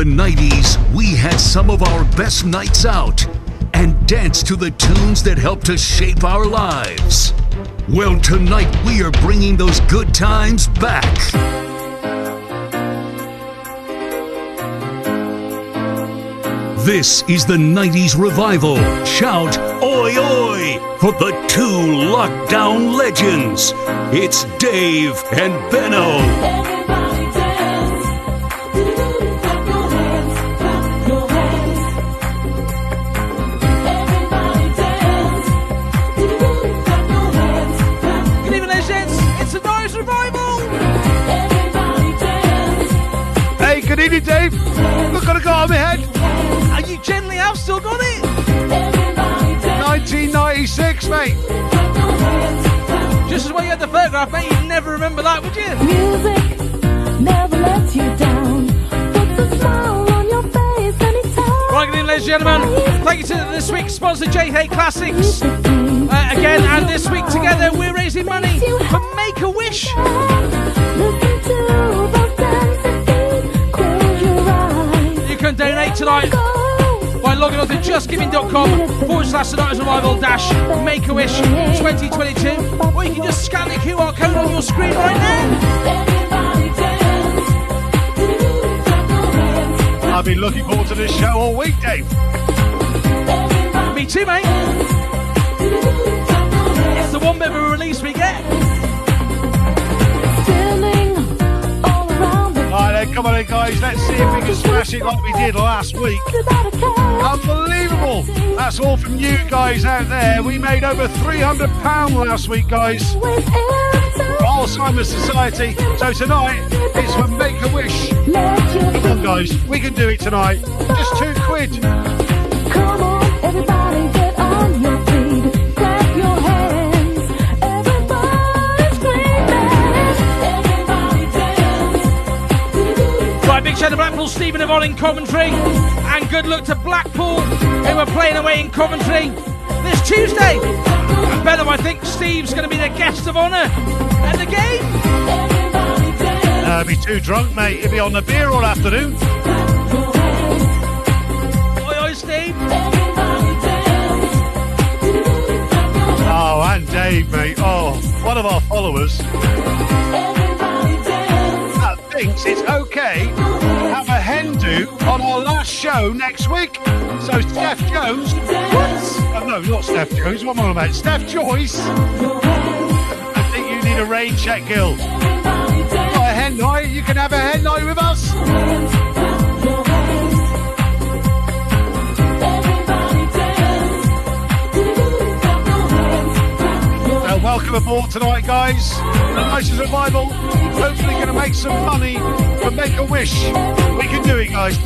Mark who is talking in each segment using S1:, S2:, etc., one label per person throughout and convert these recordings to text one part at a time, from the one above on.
S1: the 90s, we had some of our best nights out and danced to the tunes that helped to shape our lives. Well, tonight we are bringing those good times back. This is the 90s revival. Shout, oi, oi, for the two lockdown legends. It's Dave and Benno.
S2: You had the photograph, mate. You'd never remember that, would you?
S3: Music never lets you down. Puts a smile on your face anytime.
S2: Right, good evening, ladies and gentlemen. Thank you to this week's sponsor, J Hay Classics. Uh, again, and this week together, we're raising money for Make a Wish.
S3: Listen to those dancing feet. Close your eyes.
S2: You can donate tonight. By logging on to justgiving.com forward slash tonight revival dash make a wish 2022 or you can just scan the QR code on your screen right now.
S4: I've been looking forward to this show all week, Dave.
S2: Me too, mate. It's the one bit of a release we get.
S3: Around the
S4: All right, then, come on, then, guys. Let's see if we can smash it like we did last week. Unbelievable. That's all from you guys out there. We made over £300 last week, guys. Alzheimer's Society. So tonight, it's for Make a Wish. Come on, guys. We can do it tonight. Just two quid.
S2: To Stephen Yvonne in Coventry. And good luck to Blackpool, who are playing away in Coventry this Tuesday. And better, I think Steve's going to be the guest of honour at the game.
S4: Uh, be too drunk, mate. He'll be on the beer all afternoon.
S2: Oi, oi, Steve.
S4: Oh, and Dave, mate. Oh, one of our followers thinks it's okay hen do on our last show next week. So, Steph Jones. Oh, no, not Steph Jones. What am I on about? Steph Joyce. I think you need a rain check, Gil. A hen night. You can have a hen night with us. Welcome aboard tonight, guys. The 90s Revival. Hopefully, going to make some money for Make a Wish. We can do it, guys.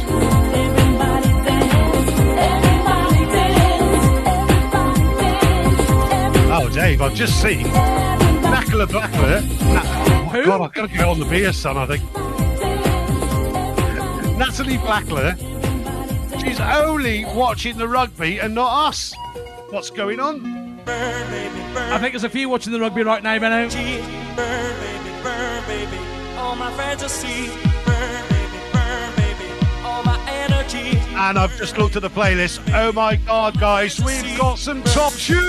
S4: Oh, Dave, I've just seen Knackler Blackler. Oh,
S2: Who?
S4: God, I've got to go on the beer, son, I think. Natalie Blackler. She's only watching the rugby and not us. What's going on?
S2: I think there's a few watching the rugby right now, Benno.
S5: Burn, baby, burn, baby. All my fantasy. Burn, baby, burn, baby. All my energy.
S4: And I've just looked at the playlist. Oh my god, guys, we've got some top tunes!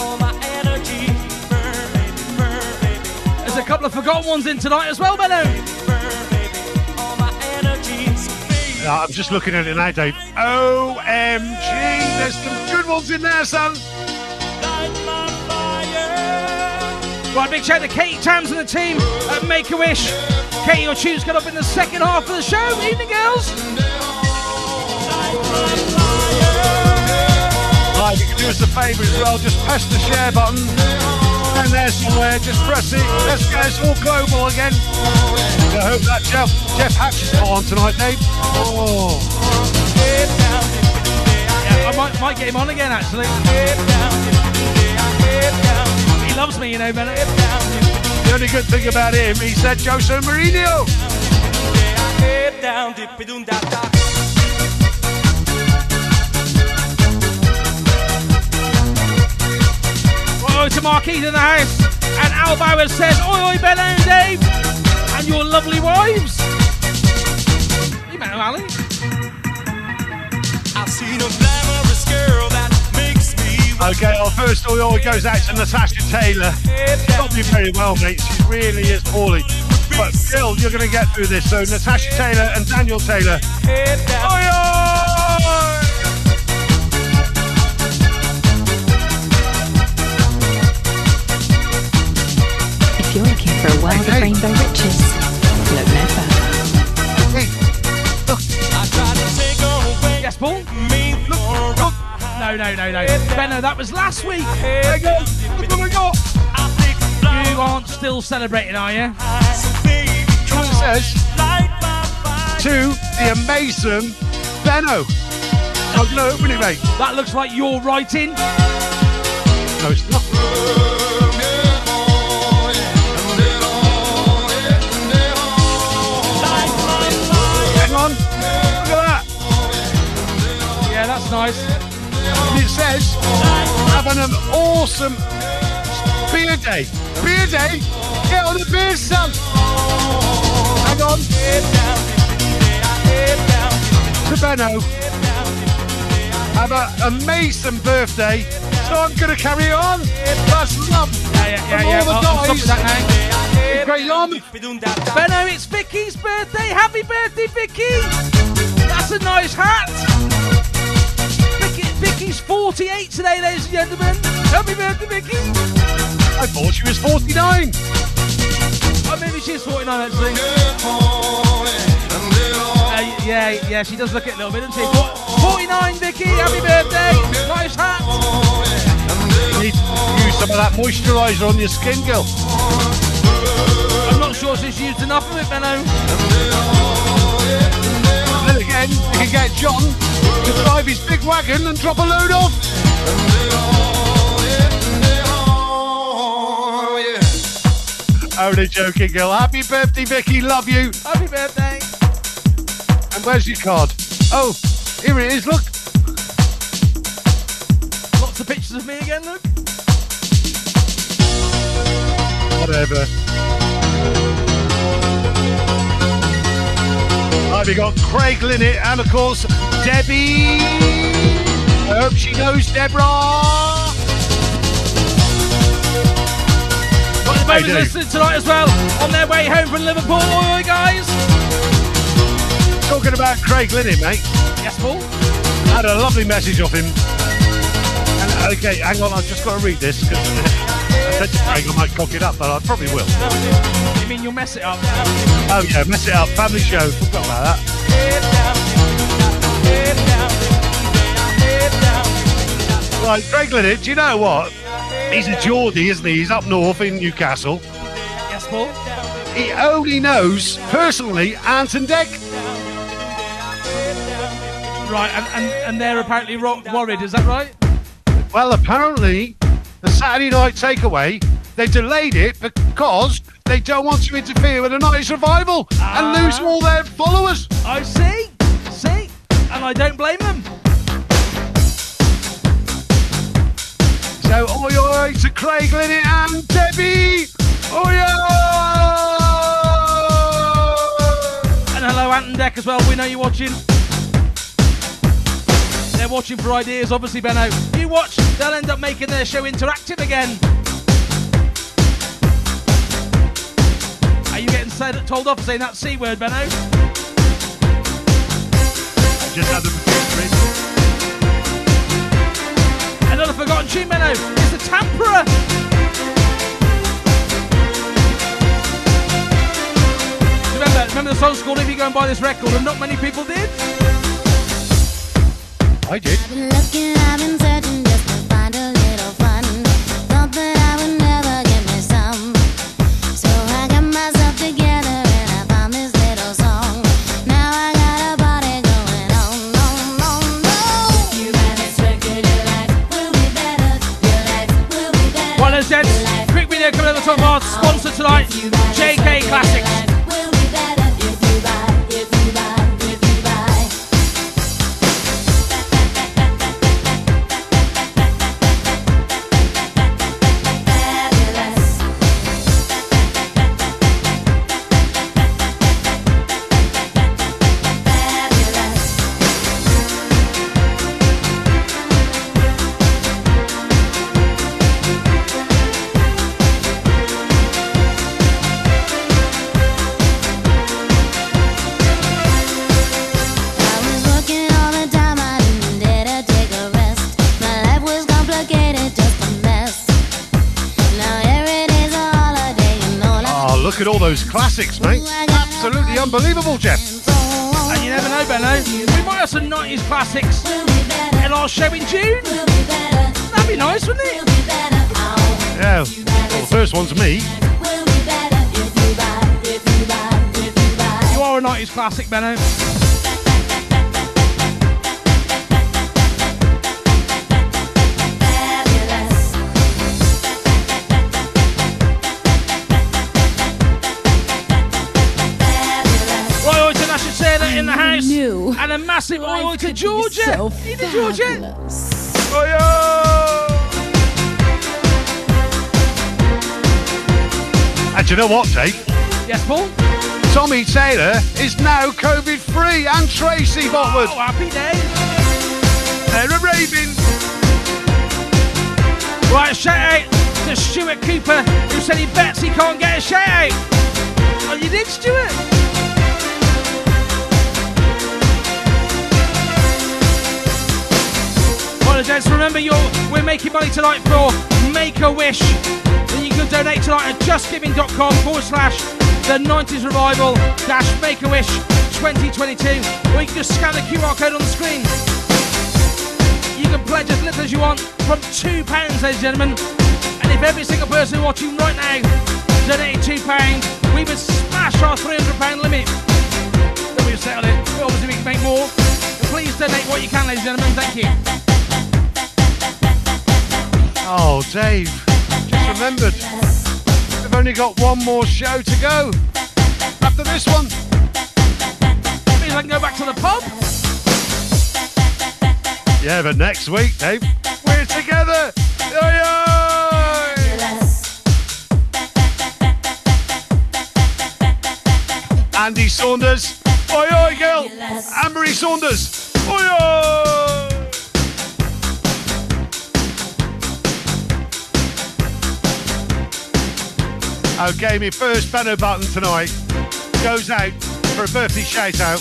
S5: All my energy. Burn, baby, burn, baby.
S2: There's a couple of forgotten ones in tonight as well, Benno.
S5: Burn, baby. All my energy. Baby.
S4: Uh, I'm just looking at it now, Dave. OMG, there's some good ones in there, son.
S2: Right, big shout to Katie Tams and the team at Make a Wish. Katie, your tune's got up in the second half of the show. Evening, girls.
S4: Right, you can do us a favour as well. Just press the share button. And there somewhere, just press it. Let's get us all global again. I hope that Jeff Jeff Hatch is on tonight, Dave. Oh,
S5: down,
S2: Yeah, I might, might get him on again, actually. He loves me, you know,
S5: down,
S4: the only good thing about him, he said Jose Mourinho.
S5: get down, dip, dip, da, da.
S2: Oi, oi to Marquise in the house. And Al Bowers says, Oi, oi, Benno and Dave. And your lovely wives. You
S5: I've seen a glamorous girl that makes me
S4: Okay, our first story always goes out to Natasha Taylor. She's not doing very well, mate. She really is poorly. But still, you're going to get through this. So, Natasha Taylor and Daniel Taylor.
S5: head down.
S4: Oi, oi!
S6: If you're looking for a world
S4: Hey,
S6: of rainbow riches, look no further.
S4: Hey, look,
S5: I tried to take away.
S2: Yes, Paul? No, no, no, no. Benno, that was last week.
S4: there you go. Look what I got.
S5: I take a flight.
S2: You aren't still celebrating, are you?
S4: It says
S5: light my fire.
S4: to the amazing Benno. I'm going to open it, mate.
S2: That looks like your writing.
S4: No, it's not.
S5: Light my fire.
S4: Hang on. Look at that.
S2: Yeah, that's nice.
S4: And it says, having an awesome beer day. Beer day? Get on the beer, son. Hang on.
S5: Head down. Head down.
S4: To Benno. Have an amazing birthday. So I'm going to carry on. That's love.
S2: Yeah, yeah, yeah, yeah.
S4: all the
S2: I'll stop
S4: guys.
S2: that.
S4: Great.
S2: Benno, it's Vicky's birthday. Happy birthday, Vicky. That's a nice hat. Vicky's 48 today, ladies and gentlemen. Happy birthday, Vicky.
S4: I thought she was 49.
S2: Oh, maybe she's 49 actually. Uh, yeah, yeah, she does look it a little bit, doesn't she? Fo- 49, Vicky. Happy birthday. Nice hat.
S4: You need to use some of that moisturiser on your skin, girl.
S2: I'm not sure she's used enough of it, Benno.
S4: Then again, you can get John to drive his big wagon and drop a load off. Only joking, girl. Happy birthday, Vicky. Love you.
S2: Happy birthday.
S4: And where's your card? Oh, here it is. Look.
S2: Lots of pictures of me again, look.
S4: Whatever. Right, we got Craig Linnett and, of course, Debbie. I hope she knows Deborah.
S2: Got the
S4: Dave.
S2: listening tonight as well. On their way home from Liverpool. Oi, oi, guys.
S4: Talking about Craig Linnett, mate.
S2: Yes, Paul.
S4: had a lovely message off him. And, okay, hang on, I've just got to read this. 'cause I said to Craig I might cock it up, but I probably will.
S2: Mean you'll mess it up?
S4: Oh yeah, mess it up. Family show. Forgot about that. Right, Craig Linnett, do you know what? He's a Geordie, isn't he? He's up north in Newcastle.
S2: Yes, Paul.
S4: He only knows, personally, Ant and Dec.
S2: Right, and, and, and they're apparently ro- worried, is that right?
S4: Well, apparently, the Saturday night takeaway, they delayed it because they don't want to interfere with a 90s revival and ah. lose all their followers.
S2: I see. See? And I don't blame them.
S4: So, oi oi to Craig Linnett and Debbie! Oh, oi oi!
S2: And hello, Ant and Dec as well. We know you're watching. They're watching for ideas, obviously, Benno. You watch, they'll end up making their show interactive again. Said, told off for saying that C word, Benno?
S4: Just had them
S2: Another forgotten tune, Benno. It's the Tamperer. Remember, remember the song's called If You Go and Buy This Record, and not many people did?
S4: I did.
S2: Tonight, JK Classics.
S4: Classics, mate. Absolutely unbelievable, Jeff.
S2: And you never know, Benno. We might have some 90s classics in our show in June. That'd be nice, wouldn't it?
S4: Yeah. Well, the first one's me.
S2: You are a 90s classic, Benno. Massive Roy
S3: life
S2: Oyton,
S3: could
S2: Georgia.
S3: so
S2: You did Georgia?
S3: fabulous.
S4: Oh, and you know what, Dave?
S2: Yes, Paul?
S4: Tommy Taylor is now COVID free and Tracy Botwood.
S2: Oh, happy days.
S4: They're a raving.
S2: Right, shout out to Stuart Cooper, who said he bets he can't get a shout out. Oh, you did, Stuart? Well, remember we're making money tonight for Make a Wish. And you can donate tonight at justgiving.com forward slash the 90s revival dash Make a Wish 2022. Or you can just scan the QR code on the screen. You can pledge as little as you want from £2, ladies and gentlemen. And if every single person watching right now donated £2, we would smash our £300 limit that we've set on it. But obviously, we can make more. Please donate what you can, ladies and gentlemen. Thank you.
S4: Oh, Dave, just remembered. We've only got one more show to go. After this one,
S2: Means I can go back to the pub.
S4: yeah, but next week, Dave, we're together. Oi! Andy Saunders. Oi, oi, girl. Anne-Marie Saunders. Oi, oi! Okay, my first banner button tonight goes out for a birthday shout out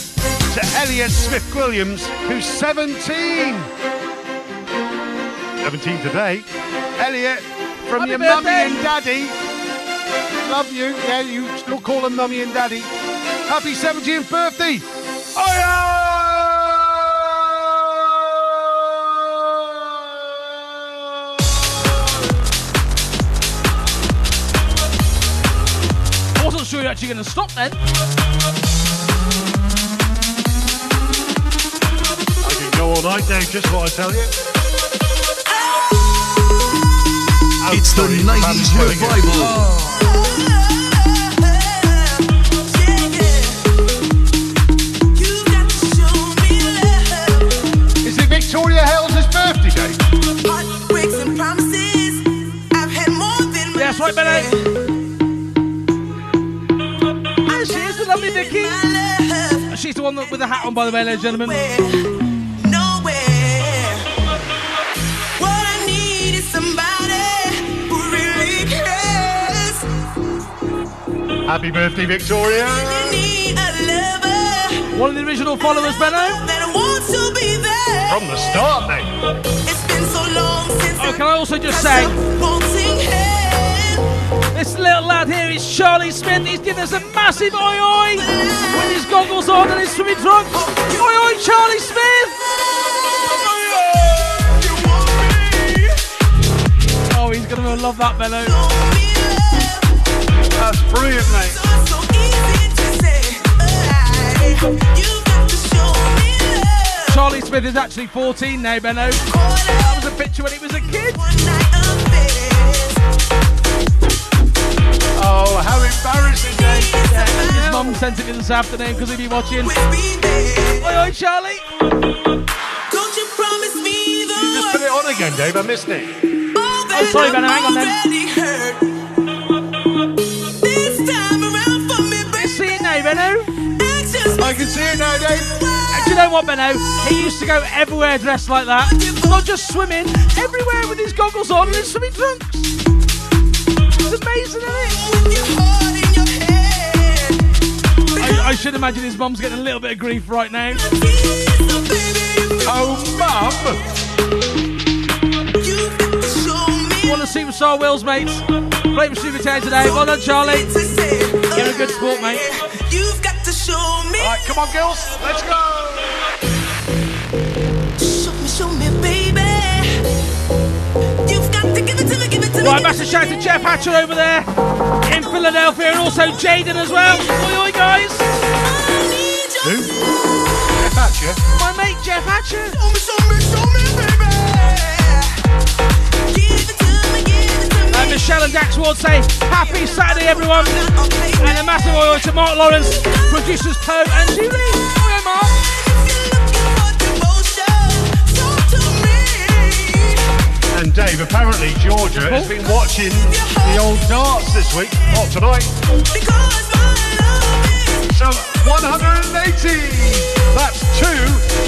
S4: to Elliot Smith Williams, who's 17. 17 today. Elliot, from
S2: Happy
S4: your mummy and daddy. Love you. Yeah, you still call them mummy and daddy. Happy 17th birthday.
S2: I wasn't you're actually going to stop then.
S4: I can go all night, Dave, just what I tell you. Oh,
S1: It's the 90s
S4: Pam's going
S1: revival.
S4: Is it Victoria Hales' birthday, Dave?
S2: Yeah, that's right, Benny. There she is, the lovely Vicky. She's the one with the hat on, by the way, ladies and gentlemen.
S4: Happy birthday, Victoria.
S2: One of the original followers, Benno.
S4: From the start, mate.
S2: Oh, can I also just say, this little lad here is Charlie Smith. He's giving us a massive oi oi with his goggles on and his swimming trunks. Oi oi, Charlie Smith! Oh, he's gonna love that, Benno.
S4: That's brilliant, mate.
S2: Charlie Smith is actually 14 now, Benno. That was a picture when he was a kid. His mum sent it me this afternoon because he'd be watching. Oi oi, Charlie!
S4: Just put it on again, Dave. I missed it.
S2: Oh, sorry, Benno, hang on then. See it now, Benno.
S4: I can see it now, Dave.
S2: And do you know what, Benno? He used to go everywhere dressed like that. Not just swimming, everywhere with his goggles on and his swimming trunks. Should imagine his mum's getting a little bit of grief right now.
S4: Oh, mum.
S2: One of the Superstar Wills, mates. Playing for Supertown today. Well done, Charlie. Get a good sport, mate.
S5: You've got to show me.
S4: All right, come on, girls. Let's go.
S5: Show me, show me, baby. You've got to give it to me, give it to me.
S2: Right, massive shout to Jeff Hatcher over there in Philadelphia and also Jaden as well. Oi, oi, guys.
S5: I need you.
S4: Who? Jeff Hatcher.
S2: My mate Jeff Hatcher.
S5: Show me, show me, show me, baby. Give it to me, give it to me.
S2: Uh, Michelle and Dax Ward say, Happy Saturday, everyone.
S5: Okay,
S2: And a massive oi to Mark Lawrence, producers Poe and Julie. Oi, Mark.
S4: And Dave, apparently Georgia has been watching the old darts this week. Not tonight. So 180. That's two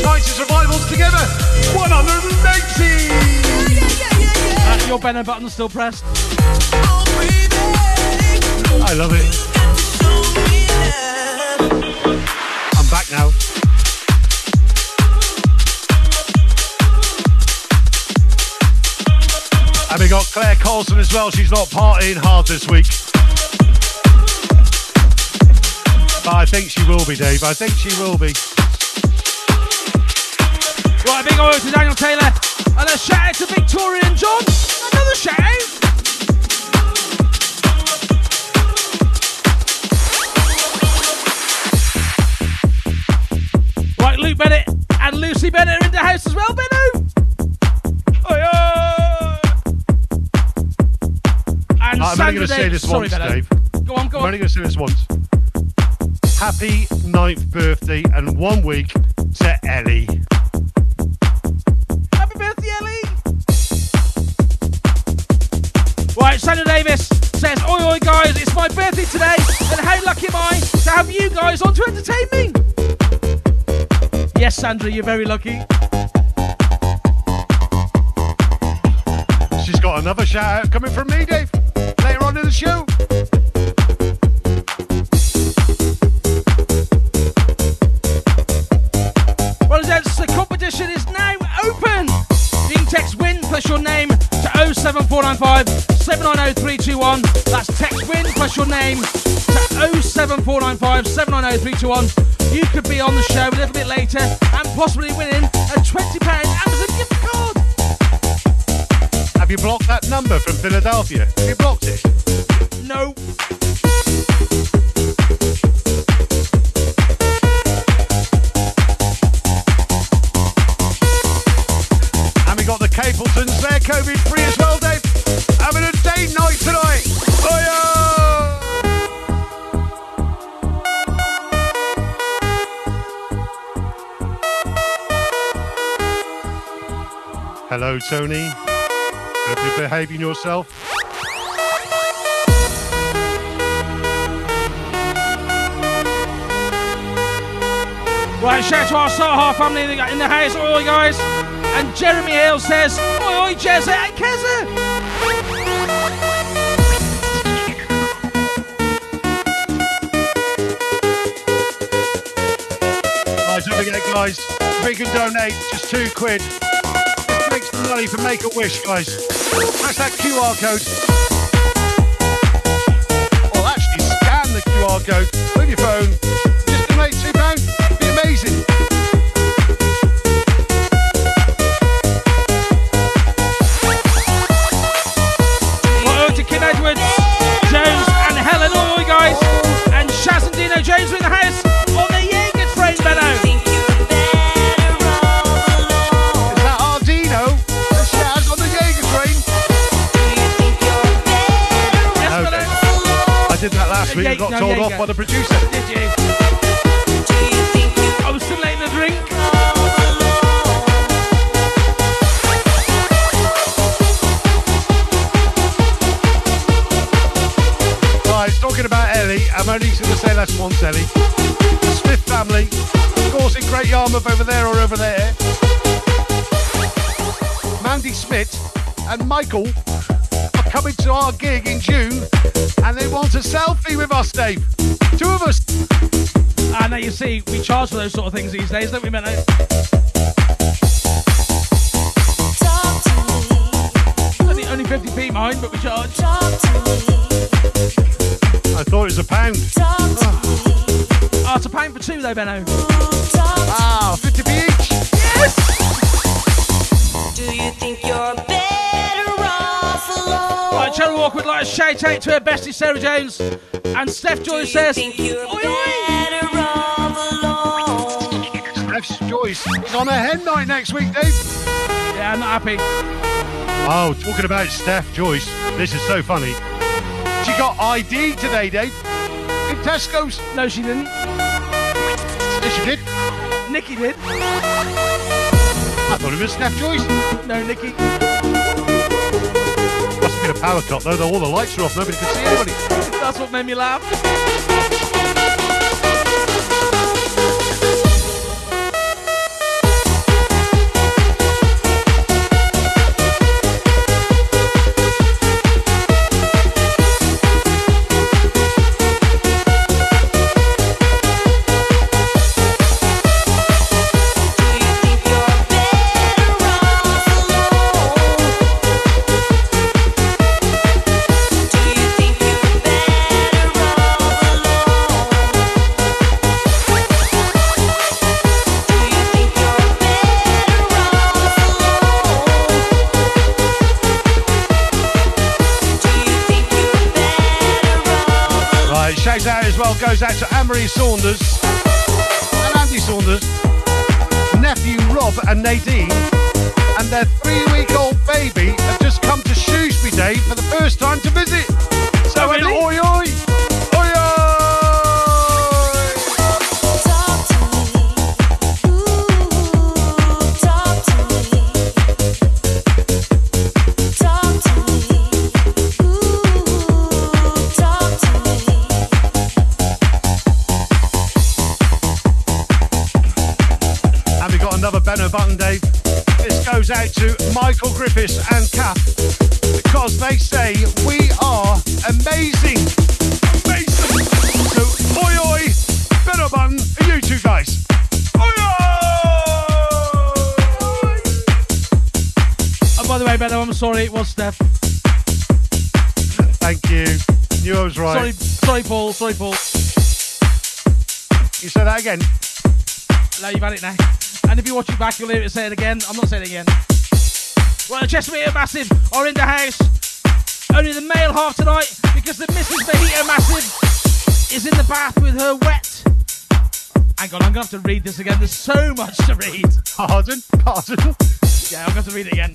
S4: nights of survivals together. 180.
S2: Uh, your banner button's still pressed.
S4: I love it. I'm back now. And we got Claire Colson as well. She's not partying hard this week. Oh, I think she will be, Dave. I think she will be.
S2: Right, big oi to Daniel Taylor. And a shout out to Victoria and John. Another shout out. Right, Luke Bennett and Lucy Bennett are in the house as well, Benno. Oh, oi, oi. And
S4: I'm only going to say this
S2: Sorry,
S4: once,
S2: Benno.
S4: Dave.
S2: Go on, go on.
S4: I'm
S2: on.
S4: only going to say this once. Happy ninth birthday and one week to Ellie.
S2: Happy birthday, Ellie! Right, Sandra Davis says, Oi, oi, guys, it's my birthday today, and how lucky am I to have you guys on to entertain me? Yes, Sandra, you're very lucky.
S4: She's got another shout out coming from me, Dave, later on in the show.
S2: Well, the competition is now open. You can text WIN plus your name to 07495 790 321. That's text WIN plus your name to 07495 790 321. You could be on the show a little bit later and possibly winning a £20 Amazon gift card.
S4: Have you blocked that number from Philadelphia? Have you blocked it?
S2: No.
S4: COVID free as well, Dave. Having a date night tonight. Oh, Hello, Tony. Hope you're behaving yourself.
S2: Right, shout out to our Saha family in the, house. Oi, guys. And Jeremy Hale says, Oi, oi, Jezza and.
S4: Right, don't forget, guys, if you can donate just two quid, just make some money for Make a Wish, guys. Press that QR code. Or actually scan the QR code with your phone. Week
S2: Yeah,
S4: got
S2: no,
S4: told
S2: Jaeger.
S4: off by the producer.
S2: Did you? Oh, I was stimulating the drink.
S4: Right, talking about Ellie, I'm only going to say that once, Ellie. The Smith family, of course, in Great Yarmouth over there or over there. Mandy Smith and Michael coming to our gig in June and they want a selfie with us, Dave. Two of us.
S2: And now you see, we charge for those sort of things these days, don't we, Benno? Only, only 50p mine, but we charge.
S4: I I thought it was a pound.
S2: Oh, it's a pound for two though, Benno.
S4: Ah, 50p each.
S5: Do you think you're better off alone?
S2: Right, Cheryl Walker would like a shout out to her bestie Sarah Jones. And Steph Joyce says,
S5: think you're
S2: Oi, oi.
S5: better off alone?
S4: Steph's Joyce is on a hen night next week, Dave.
S2: Yeah, I'm not happy.
S4: Oh, talking about Steph Joyce, this is so funny. She got ID today, Dave. In Tesco's.
S2: No, she didn't.
S4: Yes, she did.
S2: Nikki did.
S4: I thought it was Steph Joyce.
S2: No, Nikki.
S4: Have been a power cut, though. All the lights are off. Nobody can see anybody.
S2: That's what made me laugh.
S4: Again.
S2: Now you've had it now. And if you watch it back, you'll hear it say it again. I'm not saying it again. Well, Chestermere Massive are in the house. Only the male half tonight because the Mrs. Mojito Massive is in the bath with her wet. Hang on, I'm going to have to read this again. There's so much to read.
S4: Pardon, pardon.
S2: Yeah, I'm going to have to read it again.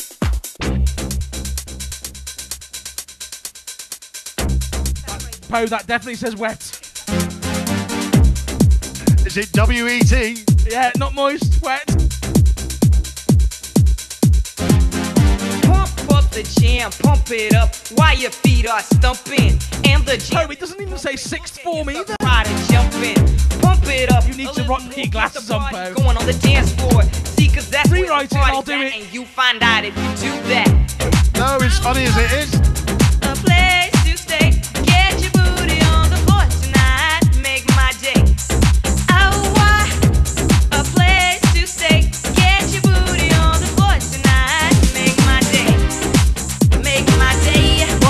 S2: Poe, that definitely says wet.
S4: Is it W E T?
S2: Yeah, not moist, wet.
S7: Pump up the jam, pump it up while your feet are stumping. And the jam
S2: Poe, it doesn't even say sixth form either.
S7: rider jumping. Pump it up.
S2: You need to rock your glasses on, Poe.
S7: Going on the dance floor. See, cause that's where the
S2: Rewrite it,
S7: party's
S2: I'll do
S7: at,
S2: it.
S7: And you find out if you do that.
S4: No, it's funny as it is.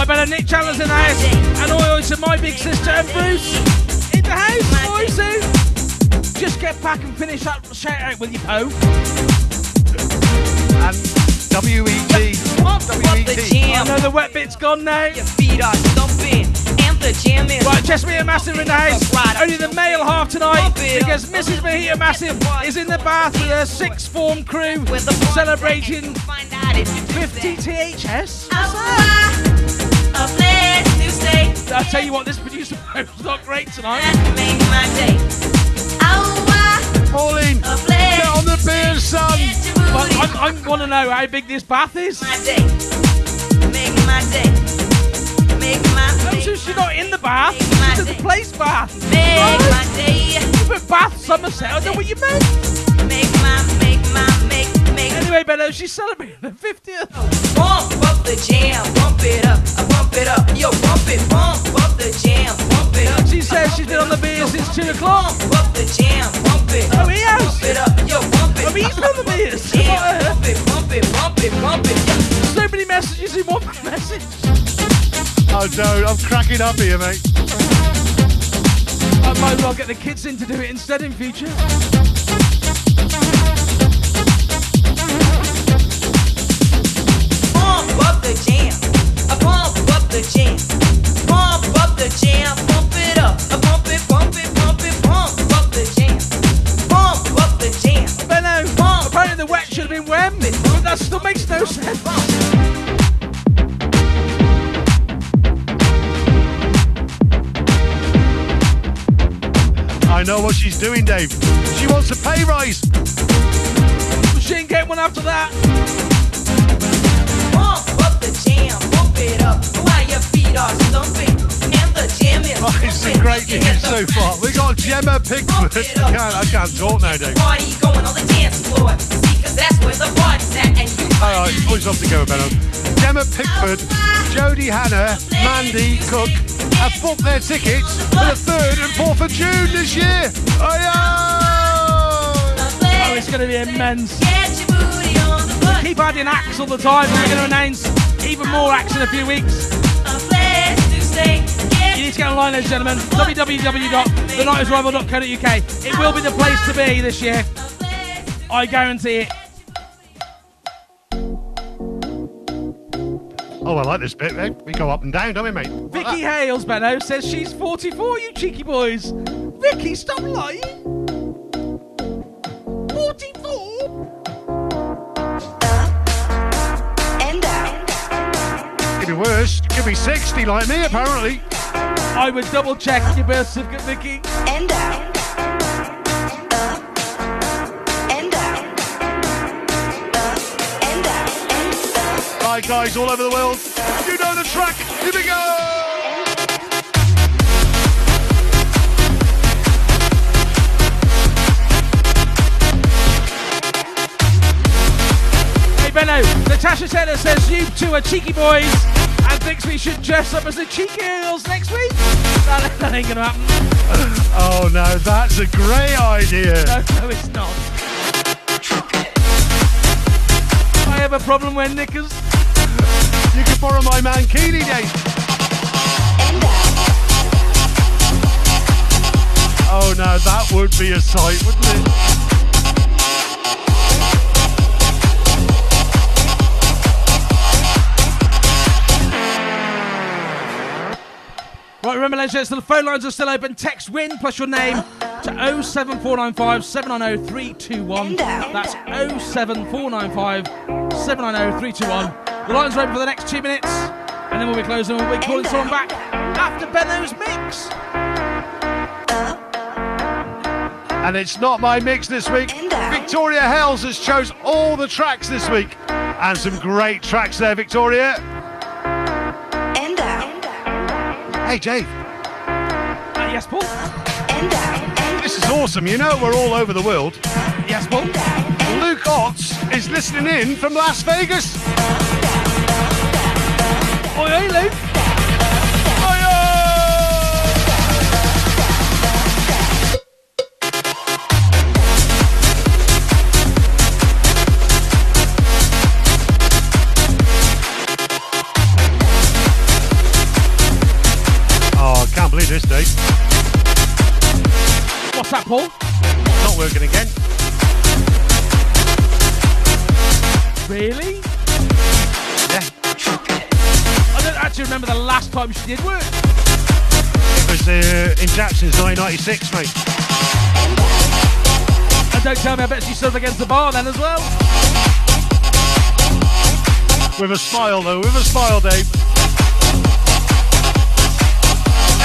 S2: Better Nick Chandler's in the house. And oi oi to my big sister and Bruce. In the house, Sue. Just get back and finish that shout out with you, Poe.
S4: And W E T.
S7: Pump up the
S2: I know the wet bit's gone now.
S7: Your feet are stumping. And the jam is.
S2: Right, Chestermere Massive in the house. Only the male half tonight because Mrs. Mojito Massive is in the bath with her sixth form crew
S7: With the party
S2: celebrating
S7: Find out if you
S2: 50
S7: that.
S2: THS.
S7: A place to stay.
S2: I'll tell you what, this producer Poe's not great tonight.
S7: Make my day.
S4: Pauline, get on the beer, son.
S7: Get your
S2: But
S7: booty
S2: I, I want to know how big this bath is.
S7: my day. Make my day. Make my day.
S2: so she's not in the bath. She's in the place bath.
S7: Make
S2: Right?
S7: my day.
S2: Bath Somerset, I know what you meant.
S7: Make my, make my, make, make.
S2: Anyway, Benno, she's celebrating her 50th.
S7: Pump up the jam, pump it up, I pump it up, yo, pump it, pump up the jam, pump it up.
S2: She says she's been on the beer since 2 o'clock.
S7: Pump up the jam, pump it
S2: Oh,
S7: up,
S2: he has.
S7: pump it up, yo, pump it.
S2: Oh, he's been on the beers.
S7: Jam,
S2: Not
S7: it, pump it, pump it, pump it. yo.
S2: So many messages in one message.
S4: Oh, no, I'm cracking up here, mate.
S2: I might as well get the kids in to do it instead in future.
S4: Doing, Dave. She wants a pay rise.
S2: She didn't get one after that.
S4: Oh, it's some great news so far. We got Gemma Pickford. I can't, I can't talk now, Dave.
S7: party going on the dance floor. See, cause that's where the party's at. And you
S4: All right, always off to go, Benno. Gemma Pickford, Jodie Hanna, Mandy Cook have booked their tickets for the 3rd and 4th of June this year. Oh,
S2: Oh, it's going to be immense. Keep adding acts all the time. We're going to announce even more acts in a few weeks. You need to get online, ladies and gentlemen. www.the90srevival.co.uk. It will be the place to be this year. I guarantee it.
S4: Oh, I like this bit, mate. We go up and down, don't we, mate?
S2: Vicky Hales, Benno, says she's 44, you cheeky boys. Vicky, stop lying. 44?
S4: Could be worse. Could be 60 like me, apparently.
S2: I would double check your birth certificate, Vicky.
S7: And down.
S4: Right, guys, all over the world. You know the track. Here we go.
S2: Natasha Taylor says you two are cheeky boys and thinks we should dress up as the cheeky girls next week. That, that ain't gonna happen.
S4: Oh, no, that's a great idea.
S2: No, no, it's not. I have a problem wearing knickers.
S4: You can borrow my man mankini, Dave. Oh, no, that would be a sight, wouldn't it?
S2: Remember, ladies and the phone lines are still open. Text WIN plus your name to 07495 790 321. That's 07495 790 321. The lines are open for the next two minutes, and then we'll be closing. We'll be calling someone back after Benno's mix.
S4: And it's not my mix this week. Victoria Hales has chose all the tracks this week. And some great tracks there, Victoria. Hey, Dave.
S2: Uh, yes, Paul.
S4: This is awesome. You know we're all over the world.
S2: Yes, Paul.
S4: Luke Otts is listening in from Las Vegas.
S2: Oi, oi, Luke.
S4: I can't believe this, Dave.
S2: What's that, Paul?
S4: Not working again.
S2: Really?
S4: Yeah.
S2: I don't actually remember the last time she did work.
S4: It was uh, in Jackson's 1996, mate.
S2: And don't tell me, I bet she stood against the bar then as well.
S4: With a smile, though. With a smile, Dave.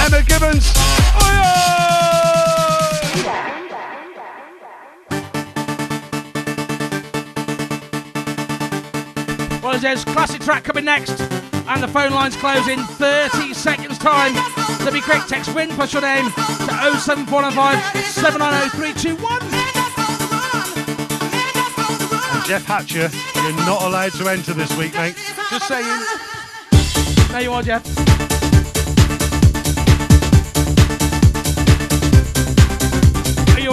S4: Emma Gibbons.
S2: Oh, well, there's classic track coming next, and the phone lines close in 30 seconds' time. So be quick, text WIN plus your name to 07495 790 321.
S4: And Jeff Hatcher, you're not allowed to enter this week, mate. Just saying.
S2: There you are, Jeff.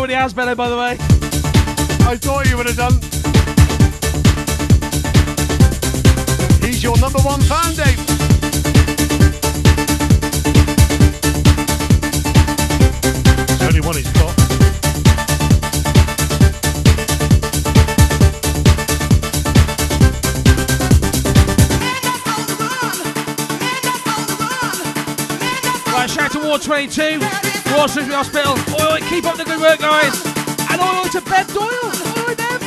S2: Already has, Benno, by the way.
S4: I thought you would have done. He's your number one fan, Dave. only one he's got.
S2: Right, shout to Ward 22, Ward Shrewsbury Hospital. Oi, oi, keep up the good work, guys. And oi, oi to Bev Doyle. Oi, Bev.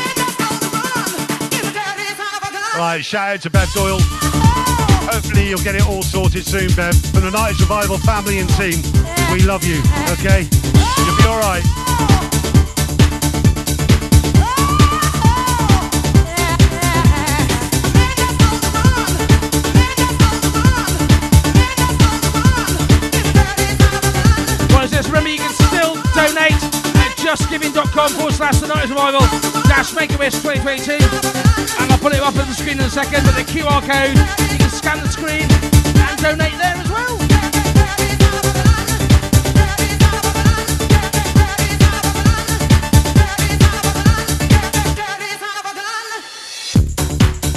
S4: Right, shout out to Bev Doyle. Hopefully you'll get it all sorted soon, Bev. From the 90s Revival family and team, we love you, okay? You'll be alright.
S2: What donate at justgiving.com forward slash the 90s revival dash make a wish 2022. And I'll put it up on the screen in a second, but the QR code, you can scan the screen and donate there as well.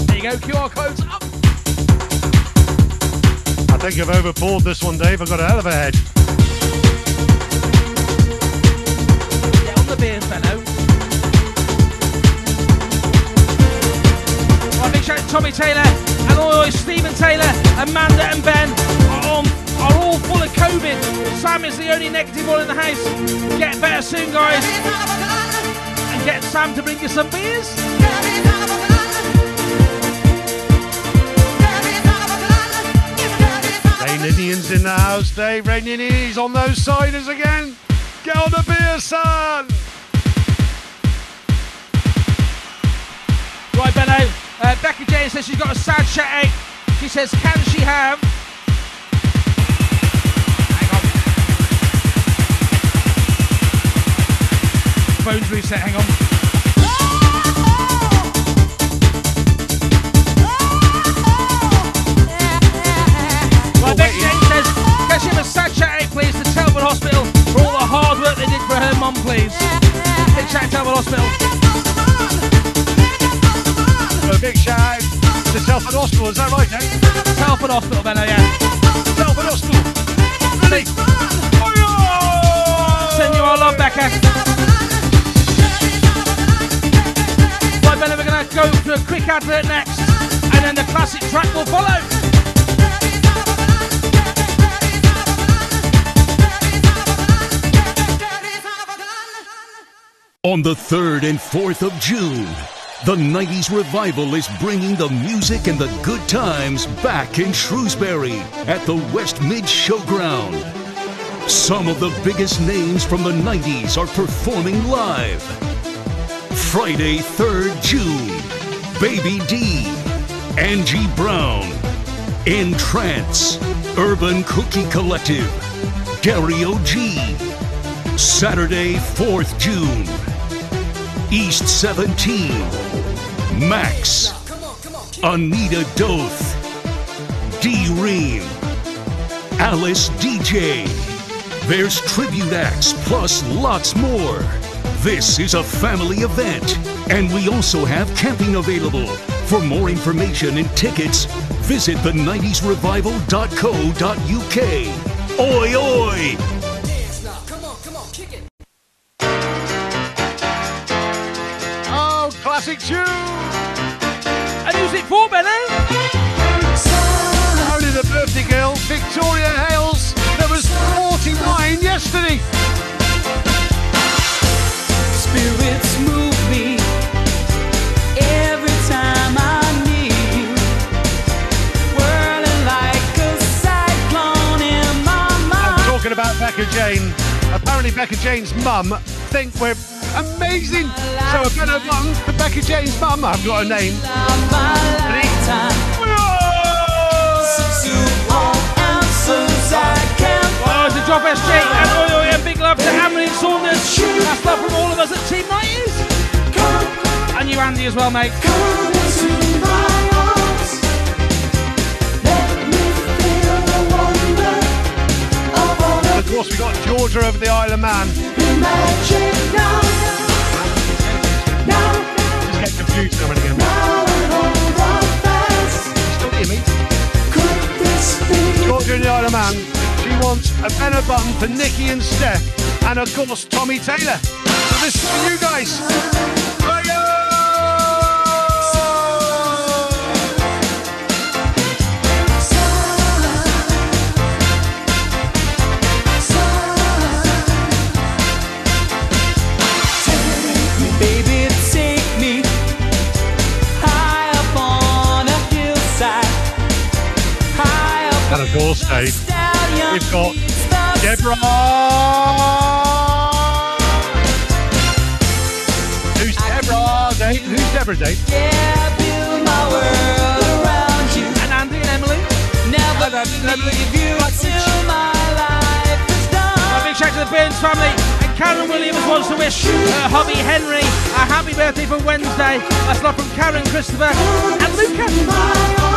S2: There you go, QR code's up.
S4: I think I've overboard this one, Dave. I've got a hell of a head.
S2: Fellow. Right, big shout out to Tommy Taylor and all Stephen Taylor, Amanda and Ben are, on, are all full of COVID. Sam is the only negative one in the house. Get better soon, guys. And get Sam to bring you some beers.
S4: Rain Indians in the house, Dave. Rain Indians on those siders again. Get on the beer, son.
S2: Benno. Uh, Becky Jane says she's got a sad out. She says, can she have... Hang on. Phone's reset, hang on. Becky Jane says, can she have a sad out, please, to Telford Hospital for all the hard work they did for her mum, please. Big shout out Telford Hospital.
S4: A big shout out to Telford Hospital. Is that right, Dave?
S2: Telford Hospital, Benno, yeah.
S4: Telford Hospital. Ready?
S2: Send you our love, Becca. Right, Benno, we're going to go for a quick advert next, and then the classic track will follow.
S1: On the 3rd and 4th of June, the 90s Revival is bringing the music and the good times back in Shrewsbury at the West Mid Showground. Some of the biggest names from the 90s are performing live. Friday, 3rd June, Baby D, Angie Brown, N-Trance, Urban Cookie Collective, Gary OG. Saturday, 4th June, East 17, Maxx, Anita Doth, D Ream, Alice Deejay. There's tribute acts plus lots more. This is a family event, and we also have camping available. For more information and tickets, visit the90srevival.co.uk. Oi, oi!
S4: Classic tune.
S2: And who's it for, Benno?
S4: Only the birthday girl, Victoria Hales. There was 49 yesterday.
S8: Spirits move me every time I need you. Whirling like a cyclone in my mind.
S4: I'm talking about Becca Jane. Apparently, Becca Jane's mum think we're amazing. So a better one for Rebecca Jane's mum. I've got a name.
S2: Oh, to Drop SJ and Oi Oi and big love to Amelie Saunders. That's love from all of us at Team 90s. And you, Andy, as well, mate.
S4: Of course, we got Georgia over the Isle of Man. Just get confused now and again. Still hear me? Georgia in the Isle of Man. She wants a banner button for Nikki and Steph, and of course Tommy Taylor. So this is for you guys. And Dave, we've got Deborah. Who's Deborah, Dave? Who's Deborah, Dave?
S8: Yeah, build my world around you.
S2: And Andy and Emily.
S8: Never
S2: And Andy and Emily.
S8: leave you till my life is done.
S2: A big shout to the Burns family. And Karen Williams wants to wish her hubby Henry a happy birthday for Wednesday. That's love from Karen, Christopher, and Luca.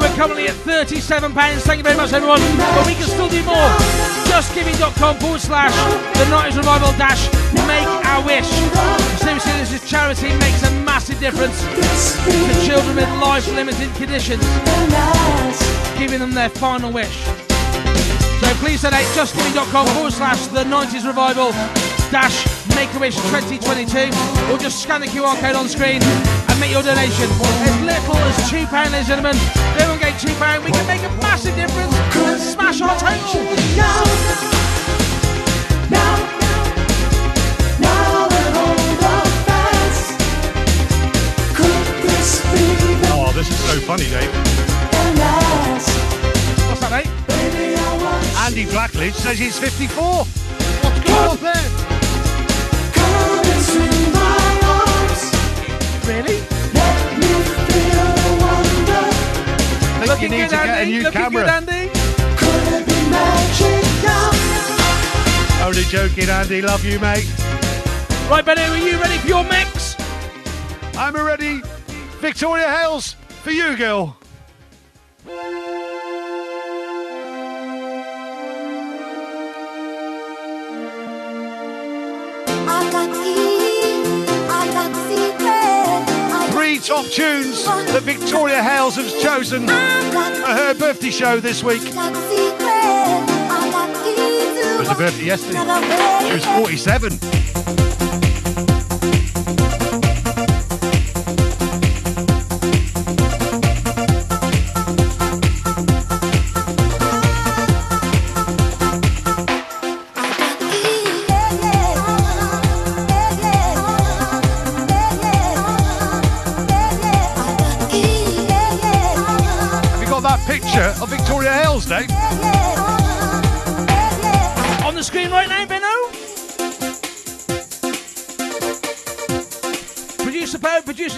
S2: We're currently at £37. Thank you very much, everyone. But we can still do more. JustGiving.com forward slash the 90s revival dash make our wish. Seriously, this is charity, makes a massive difference to children with life limited conditions, giving them their final wish. So please donate justgiving.com forward slash the 90s revival dash make a wish 2022 or just scan the QR code on screen make your donation. As little as £2, ladies and gentlemen. Everyone get £2, we can make a massive difference and smash our total.
S4: Oh, this is so funny, Dave.
S2: What's that, mate?
S4: Andy Blackledge says he's 54. What's going on there? Think you need to get a new
S2: Looking
S4: camera.
S2: good, Andy.
S4: Only joking, Andy. Love you, mate.
S2: Right, Benny, are you ready for your mix?
S4: I'm ready. Victoria Hales for you, girl. Top tunes that Victoria Hales has chosen for her birthday show this week. It was her birthday yesterday. She was 47.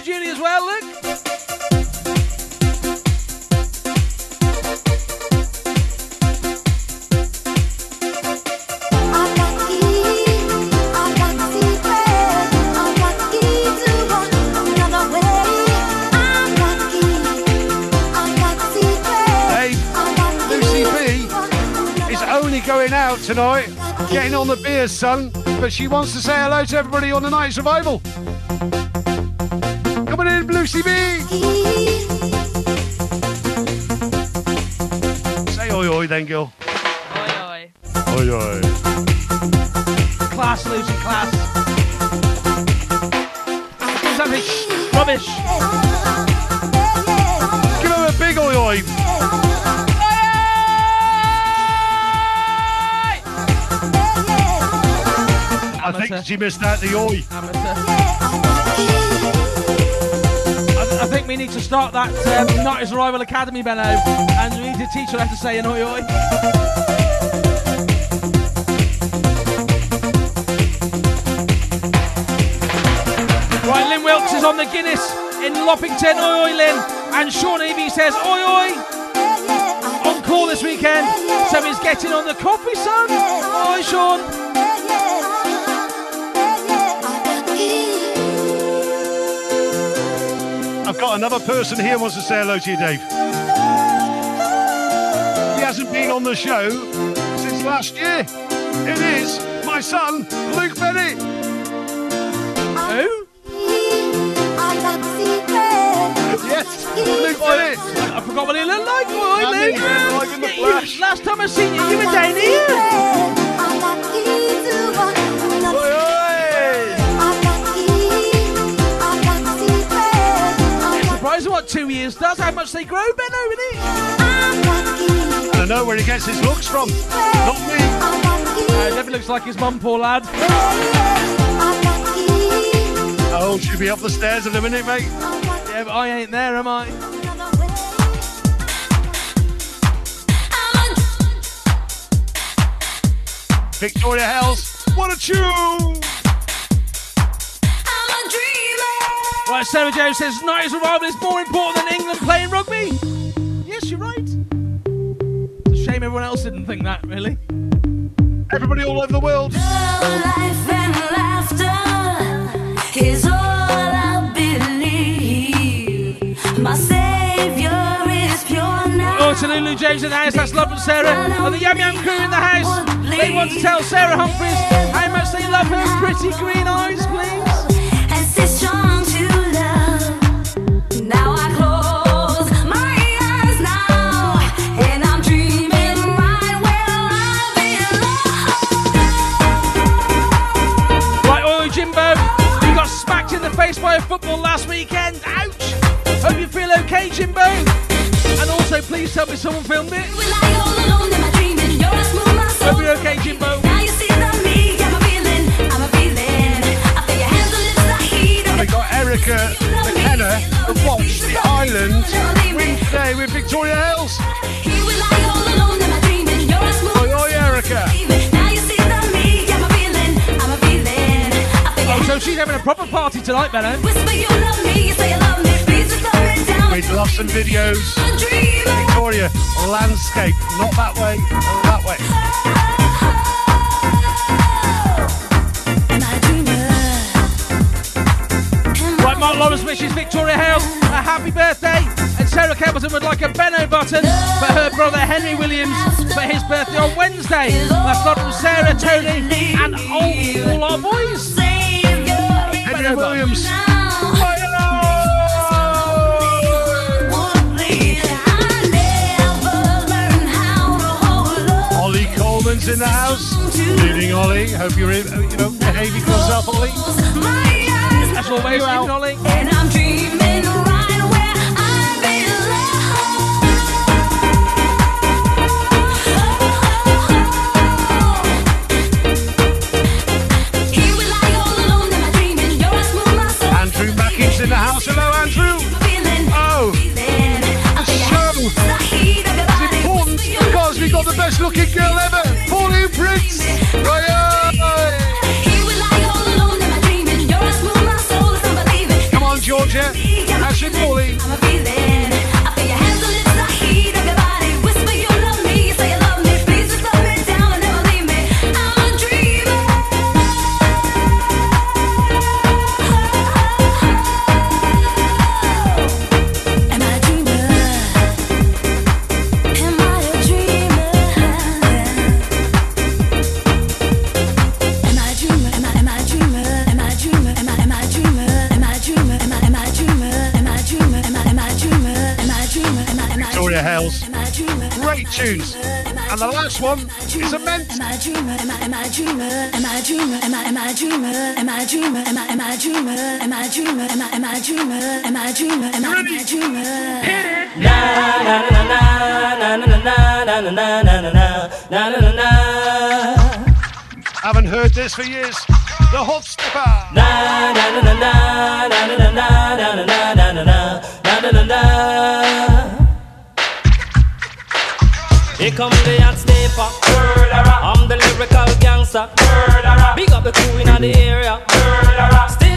S2: Julie as well, look.
S4: Lucy B is only going out tonight, getting on the beers, son, but she wants to say hello to everybody on the 90s revival. Come on in, Lucy B. Say oi oi then, girl.
S2: Oi, oi.
S4: Oi oi.
S2: Class, Lucy, class. Something rubbish.
S4: Give her a big oi oi. I think she missed out the oi.
S2: I, I we need to start that um, 90s Revival Academy, Benno, and we need to teach her how to say an oi oi. Wilkes is on the Guinness in Loppington, oi oi Lynn, and Sean Evie says oi oi on call this weekend, so he's getting on the coffee, son. Oi, Sean.
S4: I've got another person here who wants to say hello to you, Dave. He hasn't been on the show since last year. It is my son, Luke Bennett.
S2: Who?
S4: Yes, Luke Live I live in the
S3: Yeah, you-
S4: flesh.
S3: last time I seen you, you were down here. Two years does, how much they grow, Benno, isn't it?
S4: I don't know where he gets his looks from. Not me.
S3: Uh, never looks like his mum, poor lad.
S4: Oh, should be up the stairs in a minute, mate.
S3: Yeah, but I ain't there, am I?
S4: Victoria Hales. What a tune!
S3: Right, Sarah Joe says 90s Revival is more important than England playing rugby. Yes, you're right. It's a shame everyone else didn't think that, really.
S4: Everybody all over the world. Life and laughter is all ability.
S2: My savior is pure now.
S3: Oh, to Lulu James in the house, that's love from Sarah. And the Yam Yam crew in the house. They want to tell Sarah Humphries how much they love her pretty green eyes, please. faced by a football last weekend. Ouch! Hope you feel okay, Jimbo. And also, please tell me someone filmed it. Hope you're okay, Jimbo.
S4: We got Erica McKenna the Watch, the island Wednesday with Victoria Hales. Oi, oi, Erica.
S3: So she's having a proper party tonight, Benno.
S2: whisper you love me, you say you love me, please just slow it down.
S4: We'd love some videos. Victoria, landscape, not that way, that way.
S3: Oh, right, Mark Lawrence wishes Victoria Hale a happy birthday. And Sarah Campbellton would like a Benno button for her brother Henry Williams for his birthday on Wednesday. That's not from Sarah, Tony, and all, all our boys.
S4: Henry Williams. Ollie Coleman's in the house. Good evening, Ollie. Hope you're in, you know, behaving yourself, Ollie.
S3: That's always keeping Ollie.
S2: Am I a dreamer? Am I am I a dreamer? Hit it.
S5: Na na na na na na na na na na na na na na na na.
S4: Haven't heard this for years. The Hot Stepper.
S5: Na na na na na na na na na na na na na na na na na. Here come the hot stepper. I'm the lyrical gangster. Big up the crew in the area. Still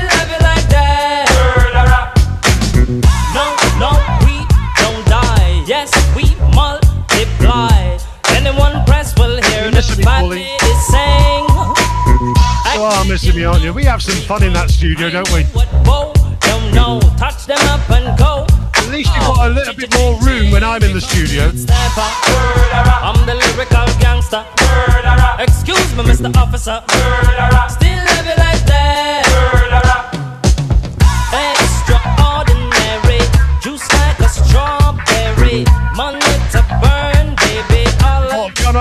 S5: Anyone press will hear the bad lady sing.
S4: You are missing me, aren't you? We have some fun in that studio, don't we?
S5: Don't know. Touch them up and go.
S4: At least you've got a little bit more room when I'm in the studio.
S5: I'm the lyrical gangster. Excuse me, Mr. Officer. Still have it like that.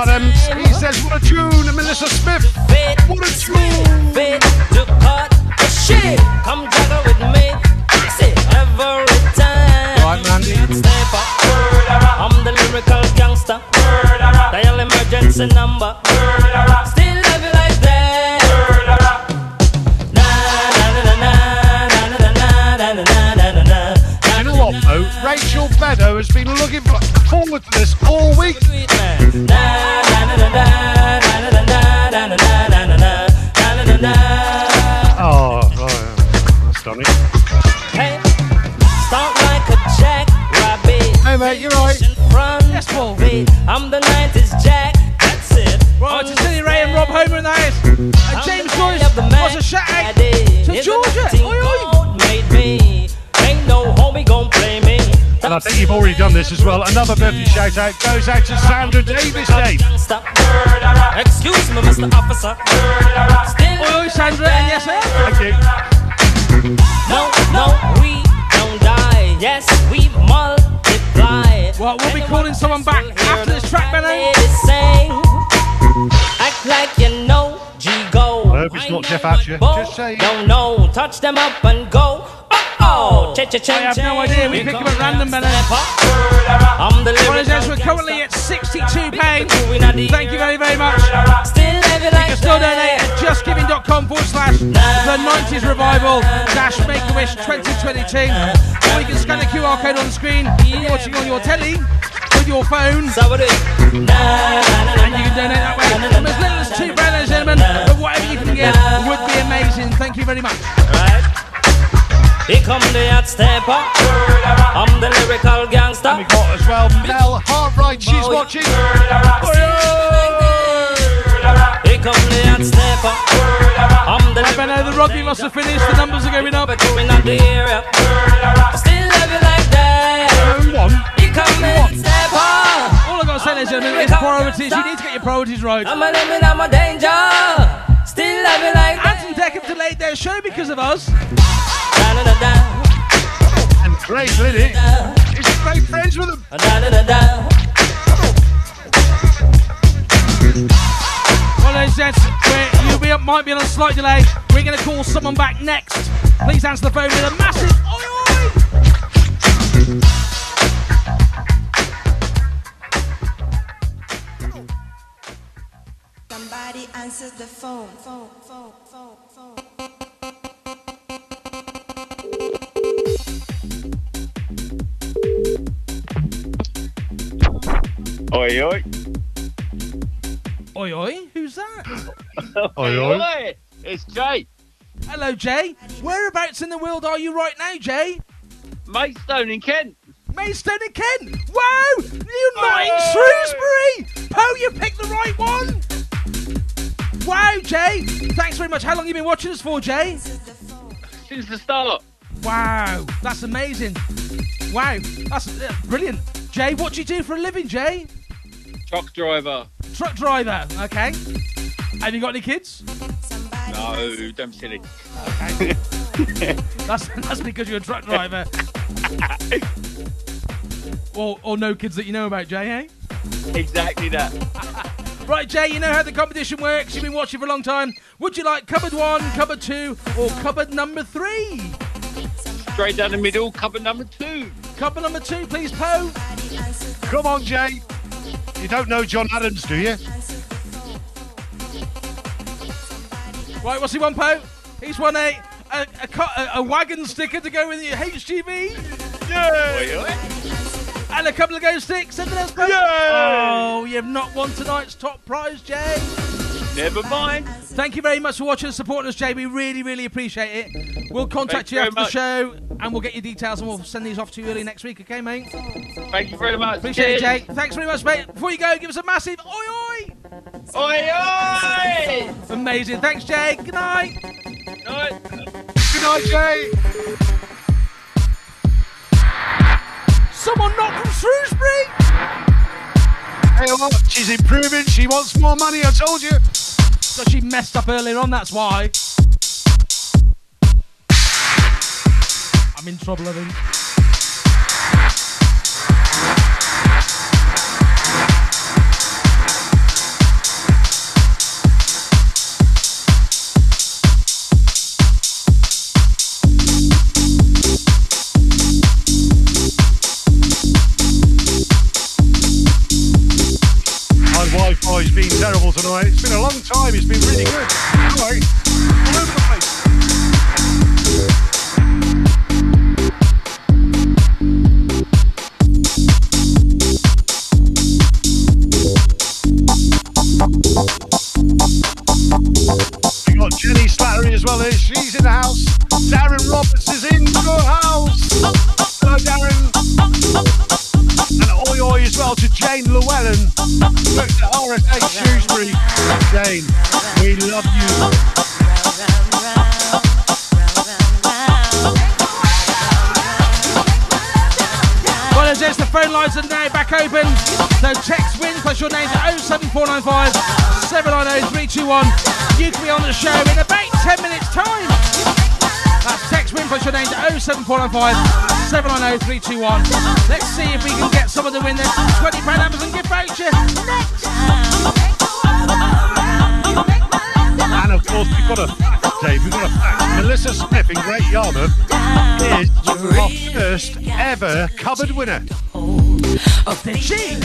S4: Says, what a tune. And Melissa Smith, what a tune.
S5: Fit to cut the shit. Come juggle with me. I say every time.
S4: Right, Mandy.
S5: Step. I'm the lyrical gangster. Dial emergency number.
S4: has been looking forward to this all week. Oh, that's funny.
S5: Hey, stomp like a jackrabbit.
S4: Hey, mate, you're right.
S2: Yes, Paul.
S5: I'm the 90s Jack. That's it.
S2: Right, oh, it's Ray and Rob Homer in the house. And James Joyce was a
S5: shack.
S4: And I think you've already done this as well. Another birthday shout out goes out to Sandra Davis Day.
S5: Stop. Excuse me, Mr. Officer. Still
S2: Oi, oi, Sandra, and yes, sir.
S4: Thank you.
S5: No, no, we don't die. Yes, we multiply.
S2: Well, we'll be calling someone back after this track, Benno.
S5: Act like you know. Go.
S4: I hope it's not Jeff Hatcher. Just saying.
S5: Don't know. Touch them up and go. Oh, cha cha cha.
S2: I have no idea. We pick them at random, Benno.
S5: I'm the
S2: Well,
S5: lyrical
S2: as we're currently at £62. Thank
S5: Thank
S2: you very, very much.
S5: Still you
S2: can still donate at justgiving.com forward slash the 90s revival dash make a wish 2022. Or you can scan the QR code on the screen if you're watching on your telly your phone. And you can donate that way. From as little as two and gentlemen, but whatever you can get would be amazing. Thank you very much.
S5: Right. Here come the hot stepper. I'm the lyrical gangster.
S4: We got as well Mel Hartright. She's watching.
S5: Here come the hot stepper. I'm the
S2: I bet now the rugby must have finished. The numbers are going up.
S5: But you in the area. Still love you like that.
S4: Who won?
S5: Here come the hot stepper.
S2: All I've got to say, ladies and gentlemen, is priorities. You need to get your priorities right.
S5: I'm a limit, I'm a danger. Still love you like that.
S2: Ant and Dec have delayed their show because of us.
S5: Da da da da.
S4: And Craig Liddy is great friends with them.
S5: Da da da da.
S2: Well, ladies and gents, you might be on a slight delay. We're going to call someone back next. Please answer the phone with a massive oi oi!
S9: Somebody answers the phone. Phone, phone, phone, phone.
S10: Oi, oi.
S2: Oi oi, who's that?
S4: Oi, oi.
S10: It's Jay.
S2: Hello, Jay. Whereabouts in the world are you right now, Jay?
S10: Maidstone in Kent.
S2: Maidstone in Kent. Wow! You're not in Shrewsbury! Poe, you picked the right one! Wow, Jay! Thanks very much. How long have you been watching us for, Jay?
S10: Since the start.
S2: Wow, that's amazing. Wow, that's uh, brilliant. Jay, what do you do for a living, Jay?
S10: Truck driver.
S2: Truck driver, okay. Have you got any kids?
S10: No, don't be silly.
S2: Okay. that's, that's because you're a truck driver. or, or no kids that you know about, Jay, eh?
S10: Exactly that.
S2: Right, Jay, you know how the competition works. You've been watching for a long time. Would you like cupboard one, cupboard two, or cupboard number three?
S10: Straight down the middle, cupboard number two.
S2: Cupboard number two, please, Poe.
S4: Come on, Jay. You don't know John Adams, do you?
S2: Right, what's he won, Poe? He's won a a, a, a, a wagon sticker to go with your HGV.
S10: Oi, oi.
S2: And a couple of go sticks. Else, Poe?
S4: Yay!
S2: Oh, you've not won tonight's top prize, Jay.
S10: Never mind.
S2: Thank you very much for watching and supporting us, Jay. We really, really appreciate it. We'll contact
S10: Thank
S2: you after the show and we'll get your details and we'll send these off to you early next week, okay, mate?
S10: Thank you very much.
S2: Appreciate it, Jay. Thanks very much, mate. Before you go, give us a massive oi oi!
S10: Oi, oi.
S2: Amazing. Thanks, Jay. Good night.
S10: Oi.
S4: Good night, Jay.
S2: Someone not from Shrewsbury.
S4: Hey, what? She's improving. She wants more money, I told you.
S2: So she messed up earlier on, that's why. I'm in trouble, I think.
S4: Life Boy's been terrible tonight. It's been a long time. It's been really good. All right. folks at RFA Shrewsbury. Jane, we love you.
S2: Well, as There's the phone lines are now back open. So text wins. plus your name to 07495 790 You can be on the show in about 10 minutes' time. That's text win plus your name to 07495 790 321. Let's see if we can get someone to win this £20 Amazon gift voucher next.
S4: And of course, we've got a fact, Dave. We've got a fact. Melissa Smith in Great Yarmouth is our first ever cupboard winner.
S2: Did she?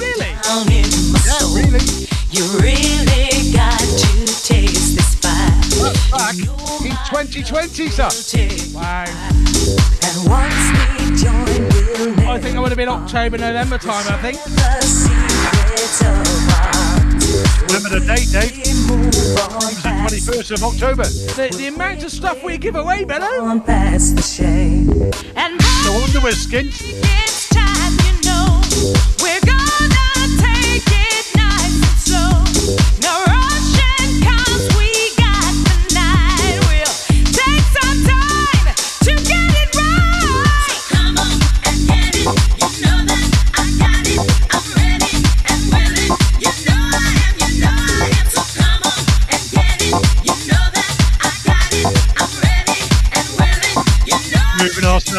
S2: Really?
S4: Yeah, really.
S8: You really got to taste this fire.
S4: Back in 2020, son.
S2: Wow.
S8: And once we join, we'll
S2: I think I would have been October, November time, I think.
S8: never secrets of our
S4: Remember the date, Dave? It was the 21st of October.
S2: The, the amount of stuff we give away, Benno.
S8: on past the shame. And
S4: No wonder we're skint.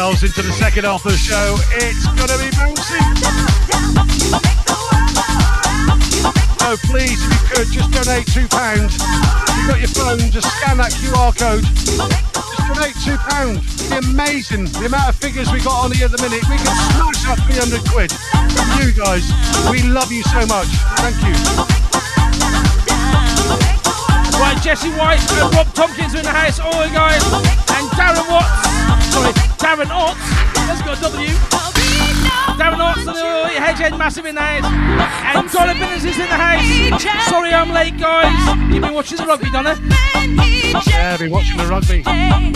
S4: Ourselves into the second half of the show. It's going to be bouncy. So please, if you could, just donate £2. If you've got your phone, just scan that QR code. Just donate £2. It'd be amazing the amount of figures we got on here at the minute. We can smash up 300 quid. From you guys, we love you so much. Thank you.
S2: Right, Jesse White and Rob Tompkins are in the house. All the guys. And Darren Watts. Sorry, Darren Otts. Let's go, W. Darren Otts and the Hedgehead Massive in the house. And Donna Billings is in the house. Sorry I'm late, guys. You've been watching the rugby, Donna.
S4: Yeah, be watching the rugby. And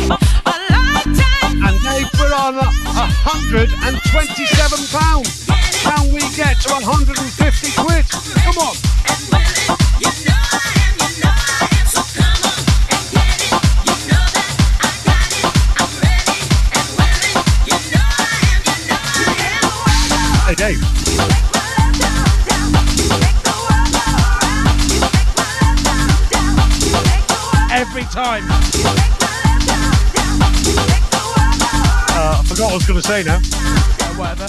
S4: Dave, we're on £127. Can we get to 150 quid? Come on.
S2: Time.
S4: Uh, I forgot what I was going to say now.
S2: Yeah, whatever.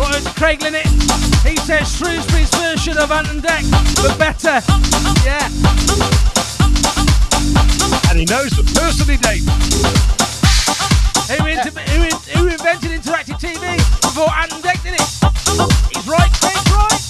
S2: Right, Craig Linnett. He says Shrewsbury's version of Ant and Dec, but better. Yeah.
S4: And he knows them personally, Dave.
S2: Who, inter- who, in- who invented interactive TV before Ant and Dec did it? He's right, Craig's right.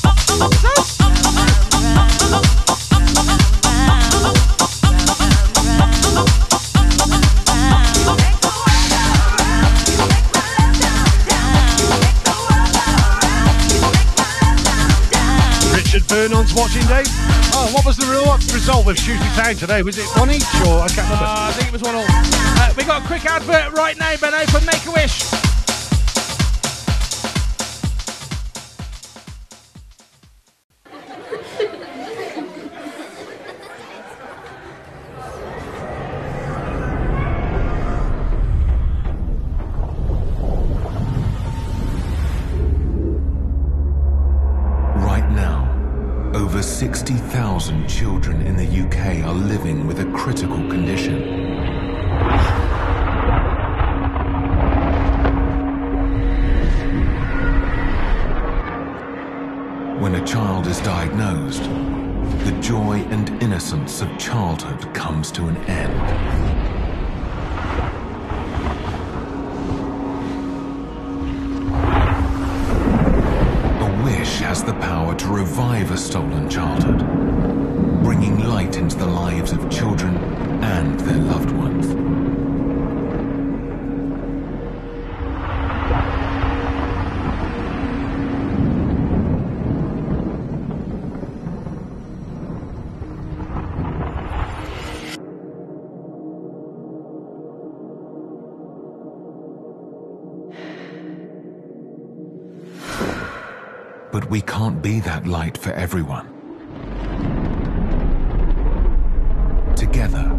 S4: Today? Was it one each or I can't remember?
S2: Uh, I think it was one all. Uh, we got a quick advert right now, Benno, for Make a Wish.
S11: Revive a stolen childhood, bringing light into the lives of children and their loved ones. We can't be that light for everyone. Together,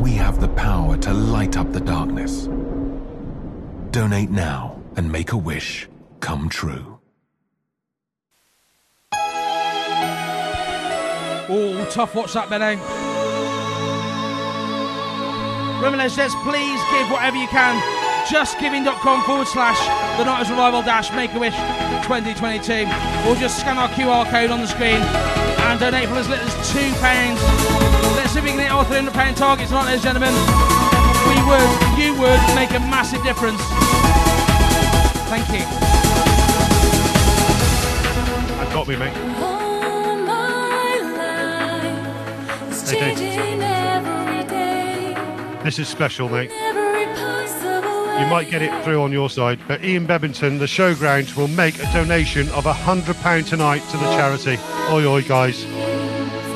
S11: we have the power to light up the darkness. Donate now and make a wish come true.
S2: Oh, tough WhatsApp, Benno. Remember, says, please give whatever you can. Justgiving.com forward slash the 90s Revival dash Make a Wish 2022. Or just scan our QR code on the screen and donate for as little as £2. Let's see if we can hit our £300 target tonight, ladies and gentlemen. We would, you would make a massive difference. Thank you.
S4: That got me, mate.
S3: All my life is
S4: Hey, Dave.
S3: changing every day.
S4: This is special, mate.
S3: Every possible way.
S4: You might get it through on your side, but Ian Bebbington, the showground, will make a donation of £100 tonight to the charity. Oi, oi, guys.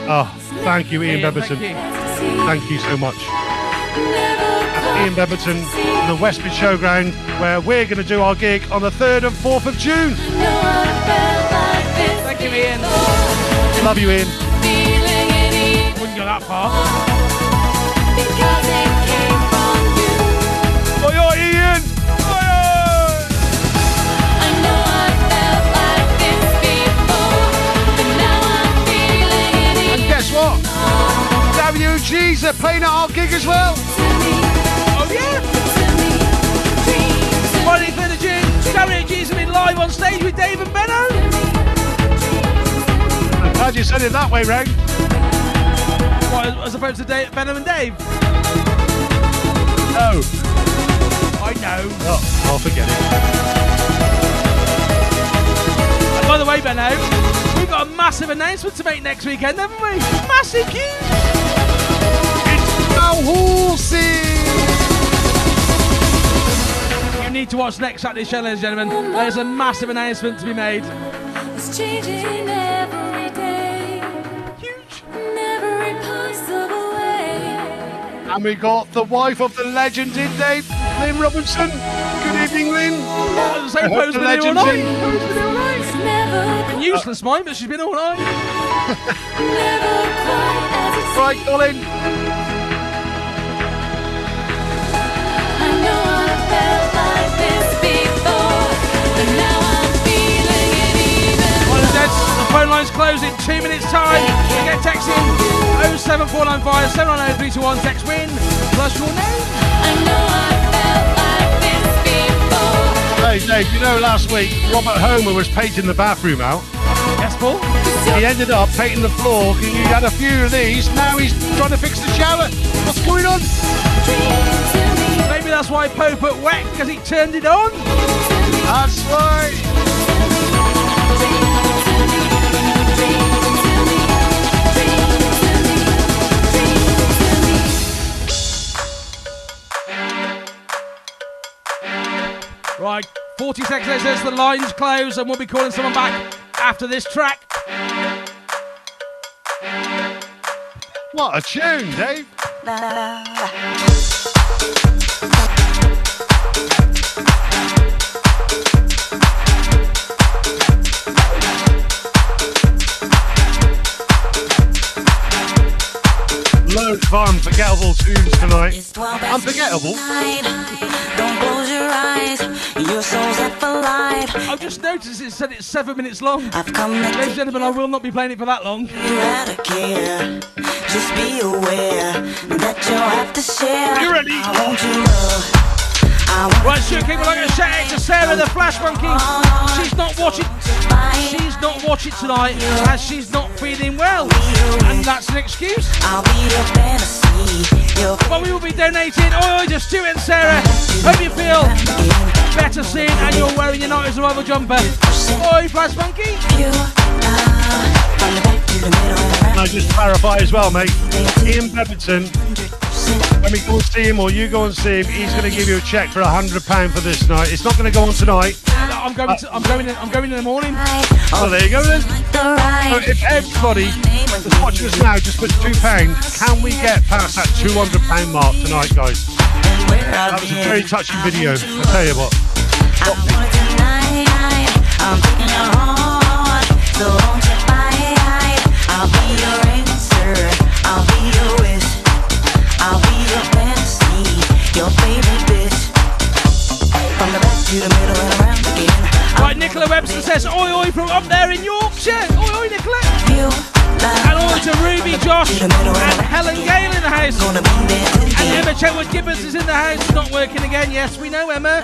S4: Oh, thank you, Ian
S2: Ian,
S4: Bebbington.
S2: thank you.
S4: Thank you so much. That's Ian Bebbington, the West Mid Showground, where we're going to do our gig on the 3rd and 4th of June.
S2: Thank you, Ian.
S4: Love you, Ian.
S2: Wouldn't go that far.
S4: WGs are playing at our gig as well.
S2: Oh, yeah? Friday, 3rd of June, WG's have been live on stage with Dave and Benno.
S4: I'm glad you said it that way, Ray.
S2: What, as opposed to Dave, Benno and Dave?
S4: No.
S2: I know.
S4: Oh, I'll forget it.
S2: And by the way, Benno, we've got a massive announcement to make next weekend, haven't we? Massive huge.
S4: Now, horses!
S2: You need to watch next Saturday show, ladies and gentlemen. There's a massive announcement to be made.
S3: It's changing every day.
S2: Huge.
S3: In every possible way.
S4: And we got the wife of the legend in Dave, Lynn Robinson. Good evening, Lynn.
S2: The same
S4: I hope
S2: pose
S4: the
S2: been all night. been here all night.
S3: It's never,
S2: Useless mine, but she's been all night.
S3: never quite as it
S4: Right, Colin.
S2: Close in two minutes' time. You get text in 07495 790 Text win plus your name.
S3: I know I felt like this before.
S4: Hey, Dave, you know last week Robert Homer was painting the bathroom out.
S2: Yes, Paul.
S4: He ended up painting the floor. He had a few of these. Now he's trying to fix the shower. What's going on?
S2: Maybe that's why Poe put wet because he turned it on.
S4: That's right.
S2: Right, 40 seconds later, as the lines close, and we'll be calling someone back after this track.
S4: What a tune, Dave. Loads of unforgettable tunes tonight. Unforgettable?
S8: Don't close your eyes, your soul's up alive.
S2: I've just noticed it said it's seven minutes long.
S8: I've come
S2: Ladies and gentlemen, I will not be playing it for that long.
S8: you out. Just be aware that you'll have to share.
S2: You ready? Right, sure, keep it like a shout out to Sarah the Flash Monkey. She's not watching. She's not watching tonight as she's not feeling well. And that's an excuse.
S8: I'll be your fantasy. Your
S2: But we will be donating oil to Stuart and Sarah. Hope you feel better soon and you're wearing your 90s Revival jumper. Oi, Flash Monkey.
S4: And I just clarify as well, mate. Ian Bebbington, when me go and see him or you go and see him, he's going to give you a cheque for a hundred pound for this night. It's not going to go on tonight.
S2: No, I'm going. To, I'm going. In, I'm going in the morning.
S4: So there you go then. So if everybody that's watching us now just puts two pounds, can we get past that two hundred pound mark tonight, guys? That was a very touching video. I tell you what.
S8: I'm your favorite bitch. From the back to the middle and around again. Right, Nicola Webster says, Oi,
S2: oi, from up there in Yorkshire. Oi, oi, Nicola. You and on to Ruby Josh and Helen Gale in the house. And Emma Chetwood Gibbons is in the house. Not working again. Yes, we know, Emma.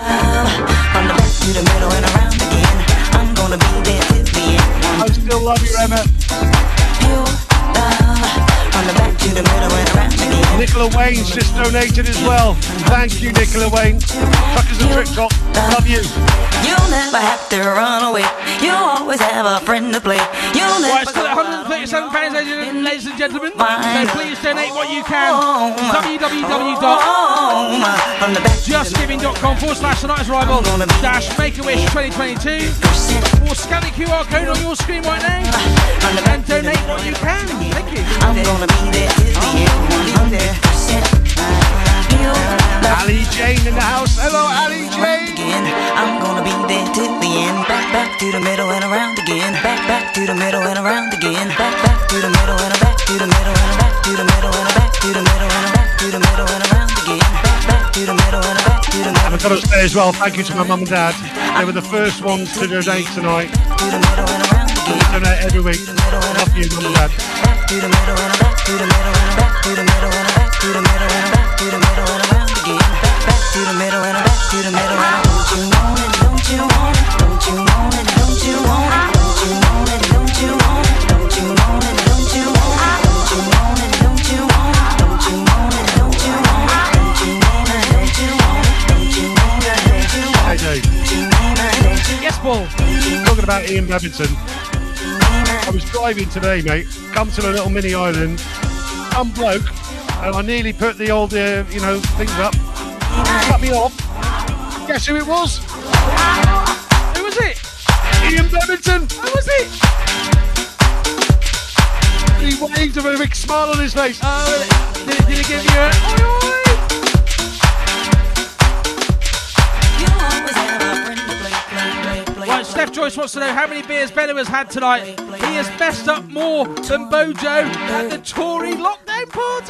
S8: From the back to the middle and around again. I'm gonna be there.
S4: I still love you, Emma.
S8: You love.
S4: Nicola Wayne's just donated as well. Thank you, Nicola Wayne. Truckers and Trick Top, love you.
S8: You'll never have to run away. You always have a friend to play. You'll never.
S2: Well, £37, ladies and gentlemen. So please donate what you can. www.justgiving.com forward slash tonight's rival dash make a wish 2022. Or scan the QR code on your screen right now and donate what you can. Thank you.
S8: I'm gonna be there.
S4: Ali Jane in the house. Hello, Ali Jane.
S8: Again. I'm gonna be there till the end. Back, back to the middle and around again. Back, back to the middle and around again. Back, back to the middle and back to the middle and back to the middle and back to the middle and back to the middle and around again. Back, back to the middle and back to the middle.
S4: I've got to say as well, thank you to my mum and dad. They were the first ones to donate tonight. Donate every week. Love you, mum and dad.
S8: Back the middle and a back to the middle and a back to the middle and a back to the middle and a back to the middle and around again. Back, back to the middle and back to the middle and don't you want it? Don't you want it? Don't you want it? Don't you want it? Don't you want it? Don't you want it? Don't you want it? Don't you want it? Don't you want it? Don't you want it? Don't you want it? Don't you want it? Don't you want it? Don't you want it? Don't you want it? Don't you want
S4: Hey,
S8: it?
S4: Dave.
S8: Don't you want it?
S2: Yes, Paul.
S4: Talking about Ian Babington. I was driving today, mate. Come to a little mini island. Some bloke, and I nearly put the old, uh, you know, things up. Cut me off. Guess who it was?
S2: Who was it?
S4: Ian Babington.
S2: Who was it?
S4: He waved with a big smile on his face.
S2: Oh, did, did he give you a oi oi? Right, Steph Joyce wants to know how many beers Benno has had tonight. He has messed up more than Bojo at the Tory lockdown party.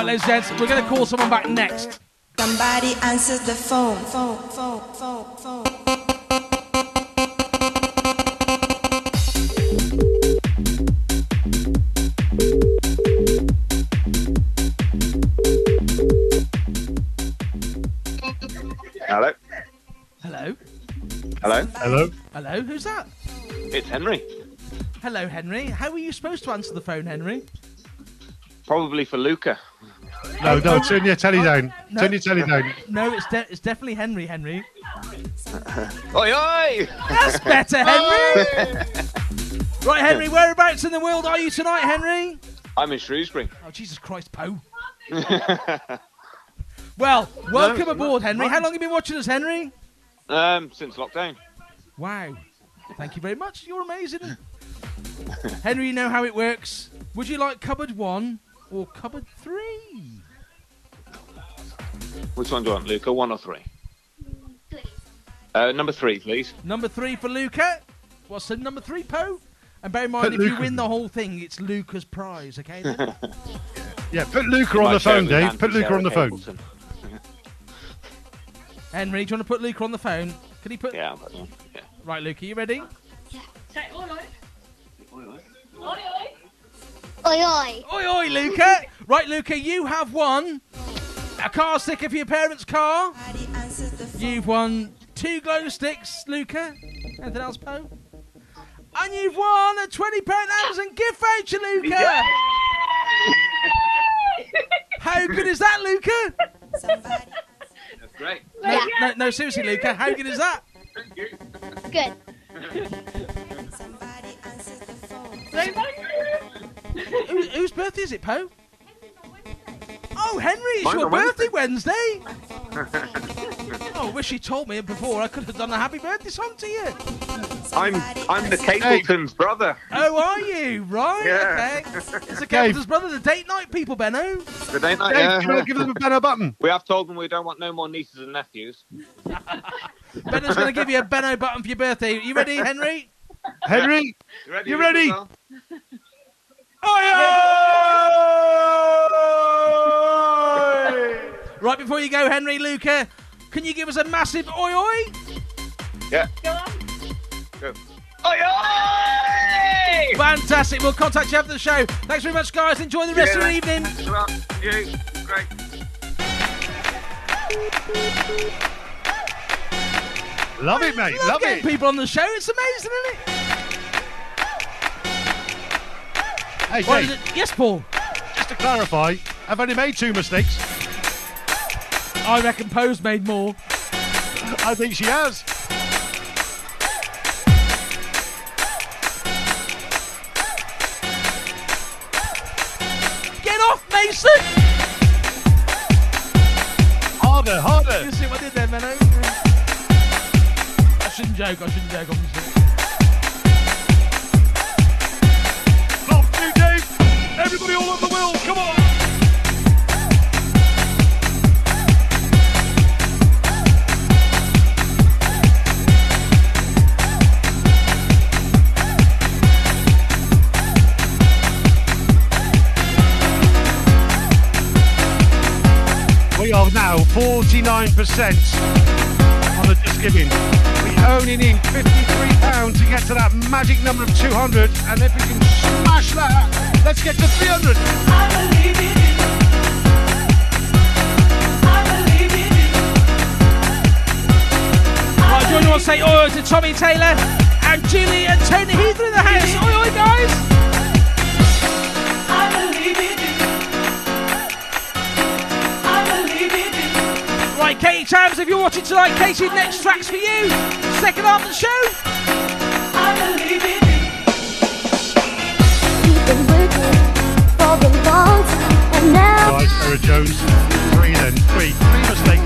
S2: Right, ladies and gents, we're going to call someone back next.
S9: Somebody answers the phone. Phone, phone, phone, phone.
S10: Hello.
S2: Hello?
S10: Hello.
S4: Hello.
S2: Hello, who's that?
S10: It's Henry.
S2: Hello, Henry. How were you supposed to answer the phone, Henry?
S10: Probably for Luca.
S4: No, no, turn your telly down.
S2: No.
S4: Turn your telly down.
S2: No, it's de- it's definitely Henry, Henry.
S10: Oi, oi!
S2: That's better, Henry! right, Henry, whereabouts in the world are you tonight, Henry?
S10: I'm in Shrewsbury.
S2: Oh, Jesus Christ, Poe. Well, welcome
S10: No,
S2: aboard, Henry. How long have you been watching us, Henry?
S10: um, since lockdown.
S2: Wow. Thank you very much. You're amazing. Henry, you know how it works. Would you like cupboard one or cupboard three?
S10: Which one do you want, Luca? One or three? Uh, number three, please.
S2: Number three for Luca. What's the number three, Poe? And bear in mind,
S4: Put
S2: if you win the whole thing, it's Luca's prize, okay?
S4: Yeah, put Luca on the phone, Dave. Put Luca on the phone.
S2: Henry, do you want to put Luca on the phone? Can he put.
S10: Yeah, but, yeah.
S2: Right, Luca, you ready?
S12: Oi, oi.
S2: Oi, oi, Luca. Right, Luca, you have won a car sticker for your parents' car. You've won two glow sticks, Luca. Anything else, Poe? And you've won a £20 Amazon gift voucher, Luca. How good is that, Luca?
S10: That's great.
S2: No, no, no, seriously, Luca, how good is that?
S12: Good.
S2: Who, whose birthday is it, Poe? Oh, Henry, it's
S10: Mine's
S2: your birthday Wednesday. Oh, I wish you told me before. I could have done a happy birthday song to you.
S10: I'm I'm the Capleton's brother.
S2: Oh, are you? Right,
S10: Yeah.
S2: okay. It's the Captain's brother, the date night people, Benno.
S10: The day night,
S4: Dave,
S10: yeah.
S4: do you want to give them a Benno button?
S10: We have told them we don't want no more nieces and nephews.
S2: Benno's going to give you a Benno button for your birthday. You ready, Henry?
S4: Henry,
S10: You ready?
S4: you ready?
S10: Isabel?
S2: Right before you go, Henry, Luca, can you give us a massive oi oi?
S10: Yeah. Go. Oi, oi!
S2: Fantastic. We'll contact you after the show. Thanks very much, guys. Enjoy the rest of the evening.
S10: Thanks a lot. You. Great.
S4: Love it, mate.
S2: Love
S4: Love it.
S2: people on the show. It's amazing, isn't it?
S4: Hey,
S2: What
S4: Dave,
S2: it? Yes, Paul.
S4: just to clarify, I've only made two mistakes.
S2: I reckon Poe's made more.
S4: I think she has.
S2: Get off, Mason!
S4: Harder, harder.
S2: You see what I did there, Benno? I shouldn't joke. I shouldn't joke, obviously.
S4: Everybody all over the world, come on. We are now 49% on the Just Giving. Only need £53 to get to that magic number of 200. And if we can smash that, let's get to 300.
S2: Right, do you want to say oi to Tommy Taylor and Julie and Tony Heath in the house? Oi, oi, guys! Right, Katie Tams, if you're watching tonight, Katie, next track's for you. Second half of the show.
S4: Right, Sarah Jones. Three then. Three. Three mistakes.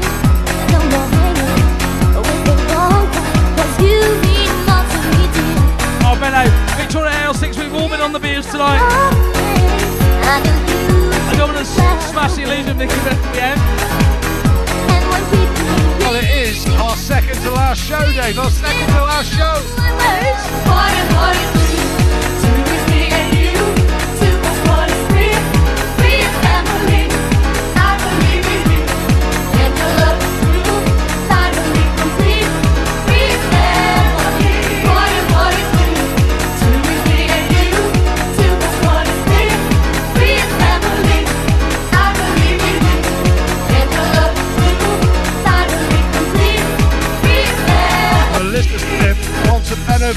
S2: Oh, Benno, Victoria Hales, we've all been on the beers tonight. I don't want to smash the illusion, Nicky, but we have.
S4: Well, it is our second to last show, Dave. Our second to last show.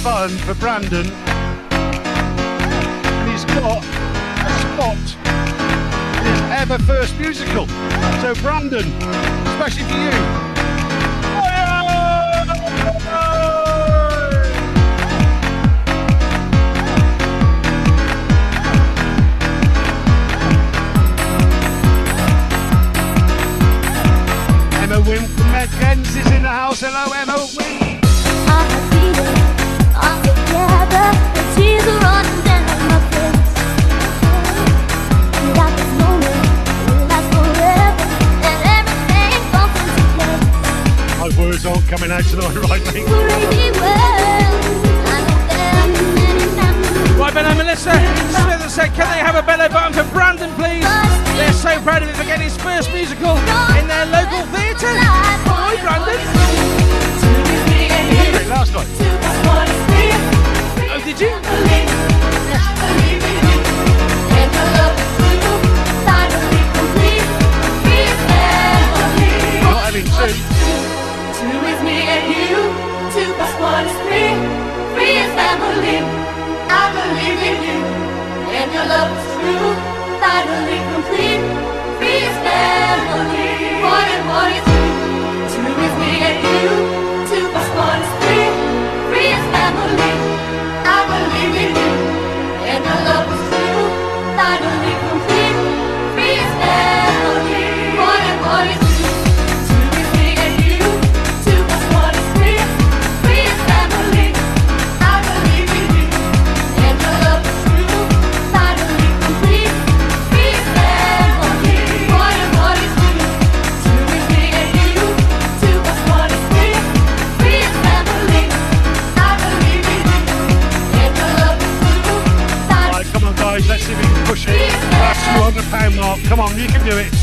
S4: Button for Brandon. And he's got a spot in his ever first musical. So, Brandon, especially for you. Emma Wynn from Medgens is in the house. Hello, Emma Wynn. My coming out tonight, right, mate?
S2: Right, Benno, Melissa Smith has said, can they have a Benno button for Brandon, please? They're so proud of him for getting his first musical in their local theatre. Oi, Brandon.
S4: Last night.
S2: Oh, did you?
S3: One is three. Three is family. I believe in you. And your love is true. Finally complete. Three is family. One and one is you
S4: can do it.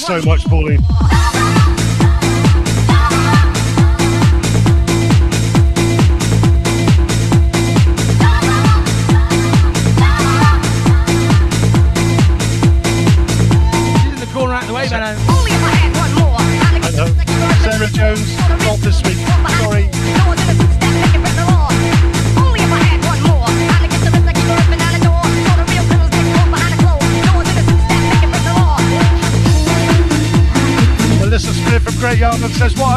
S4: So
S3: much, Pauline.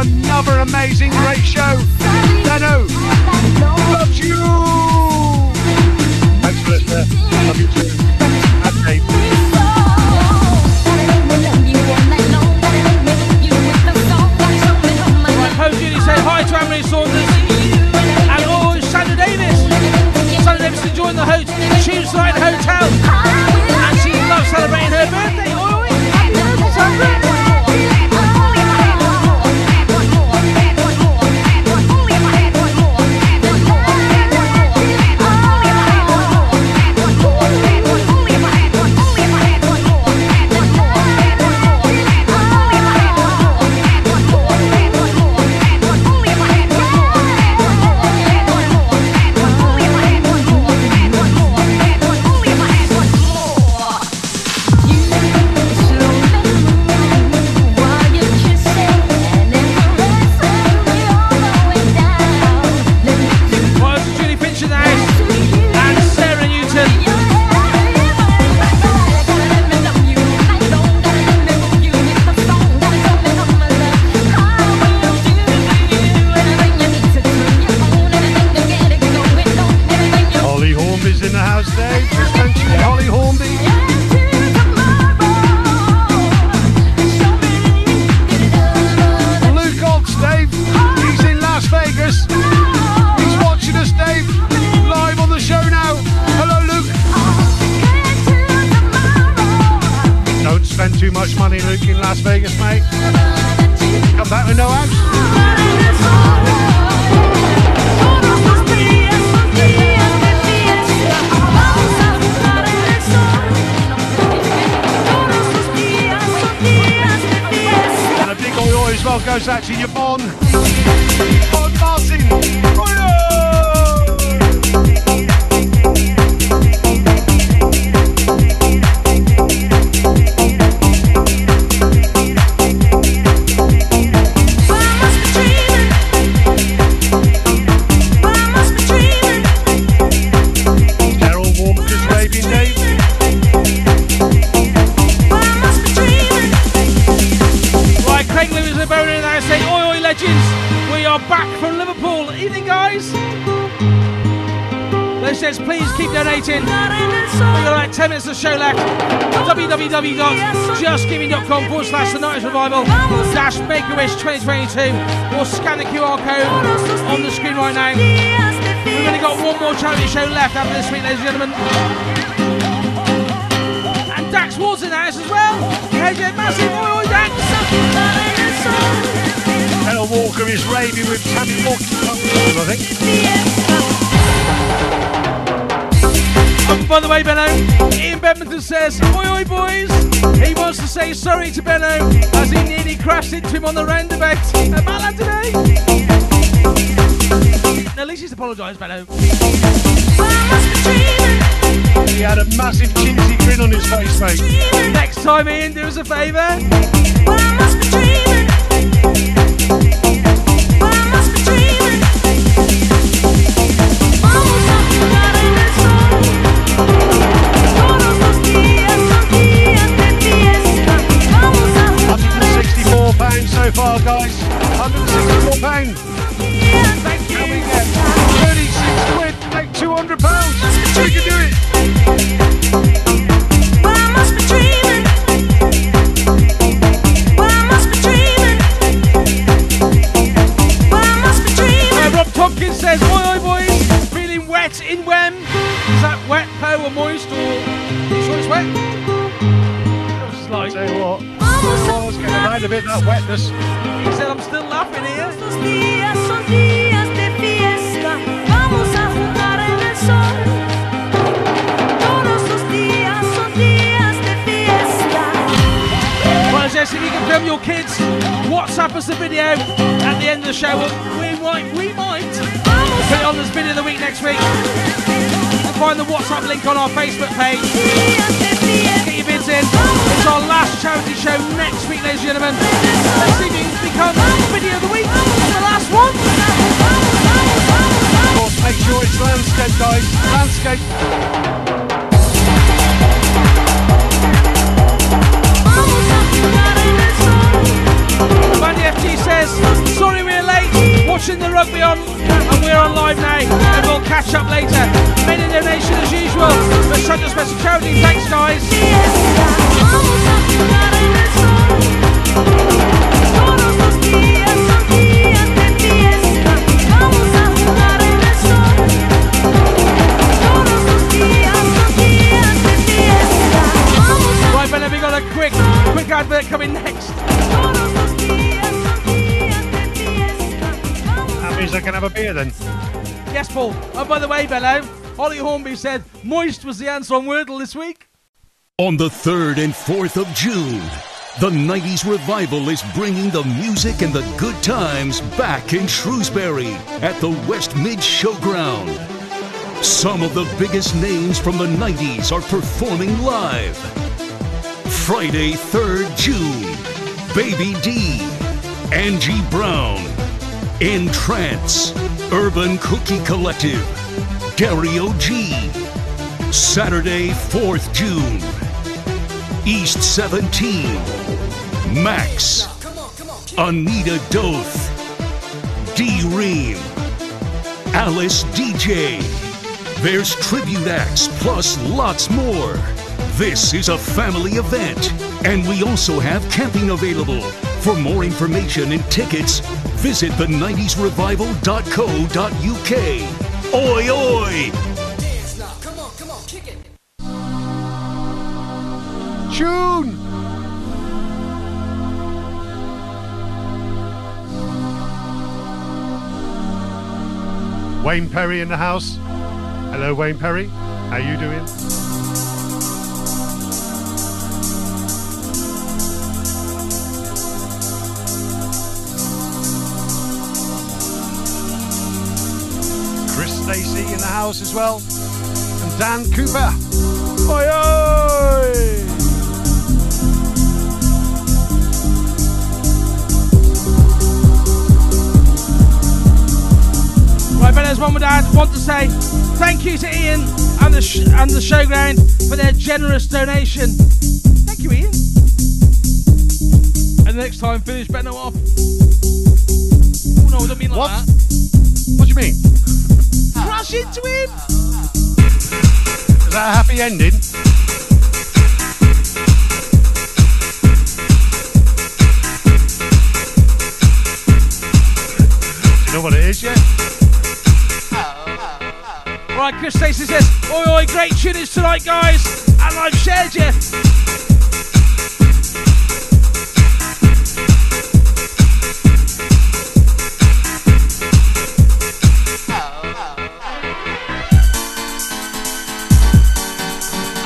S3: Another amazing, great show.
S2: Evening, guys. They says, please keep donating. We've got about 10 minutes of show left. www.justgiving.com forward slash the 90s Revival dash Make a Wish 2022 or scan the QR code on the screen right now. We've only got one more charity show left after this week, ladies and gentlemen. And Dax Ward's in the house as well. Hey, massive. Oi, oi, Dax.
S4: Daryl Walker is raving with Tammy Walker, I think.
S2: Oh, by the way, Benno, Ian Bedminton says, Oi, oi, boys. He wants to say sorry to Benno as he nearly crashed into him on the roundabout at Matland today. At least he's apologised, Benno.
S4: He had a massive chintzy grin on his face, mate.
S2: Next time, Ian, do us a favour.
S4: So far, guys. Hundred sixty-four pounds. Thank you. And we thirty-six quid. Make two hundred pounds. We can do it.
S2: Rob Tompkins says, Oi, oi, boys. Feeling wet in Wem. Is that wet, po, or moist, or. It's
S4: getting a bit, that wetness.
S2: He said, I'm still laughing here. Well, Jess, if you can film your kids, WhatsApp us the video at the end of the show. We might, we might put it on this video of the week next week. You'll find the WhatsApp link on our Facebook page. Get your bids in. It's our last charity show next week, ladies and gentlemen. Let's see if you can become video of the week. The last one.
S4: Of course, make sure it's landscape, guys. Landscape.
S2: Mandy FG says, sorry we're late, watching the rugby on, and we're on live now, and we'll catch up later. A donation as usual, but such a special charity, thanks guys. Yes, Paul. Oh, by the way, Benno, Holly Hornby said moist was the answer on Wordle this week.
S1: On the 3rd and 4th of June, the 90s Revival is bringing the music and the good times back in Shrewsbury at the West Mid Showground. Some of the biggest names from the 90s are performing live. Friday, 3rd June, Baby D, Angie Brown, N-Trance, Urban Cookie Collective, Dario G. Saturday, 4th June, East 17, Maxx, Anita Doth, D Ream, Alice Deejay. There's tribute acts plus lots more. This is a family event, and we also have camping available. For more information and tickets, visit the90srevival.co.uk. Oi, oi!
S4: tune! Wayne Perry in the house. Hello, Wayne Perry. How you doing? Chris Stacy in the house as well. And Dan Cooper. Oi, oi!
S2: Right, Benno's mum and dad want to say thank you to Ian and the sh- and the showground for their generous donation. Thank you, Ian. And next time, finish Benno off. Oh no, I don't mean like
S4: What?
S2: that.
S4: What do you mean?
S2: Crash into him.
S4: Is that a happy ending? You know what it is yet?
S2: Right, Chris Stacey says, Oi, oi, great tunage tonight, guys. And I've shared you.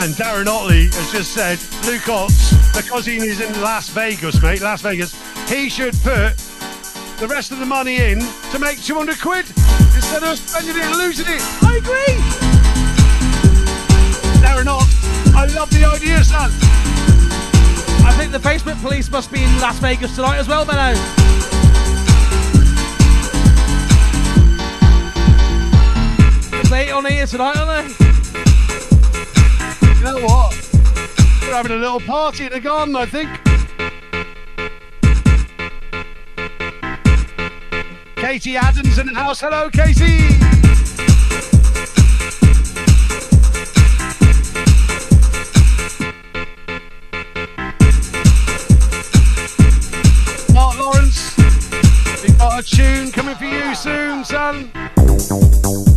S4: And Darren Otley has just said, Luke Ox, because he is in Las Vegas, mate, Las Vegas, he should put the rest of the money in to make 200 quid instead of spending it and losing it.
S2: I agree.
S4: Darren Ox, I love the idea, son.
S2: I think the basement police must be in Las Vegas tonight as well, Benno. They on here tonight, aren't they?
S4: You know what? We're having a little party in the garden, I think. Katie Adams in the house. Hello, Katie. Mark Lawrence, we've got a tune coming for you soon, son.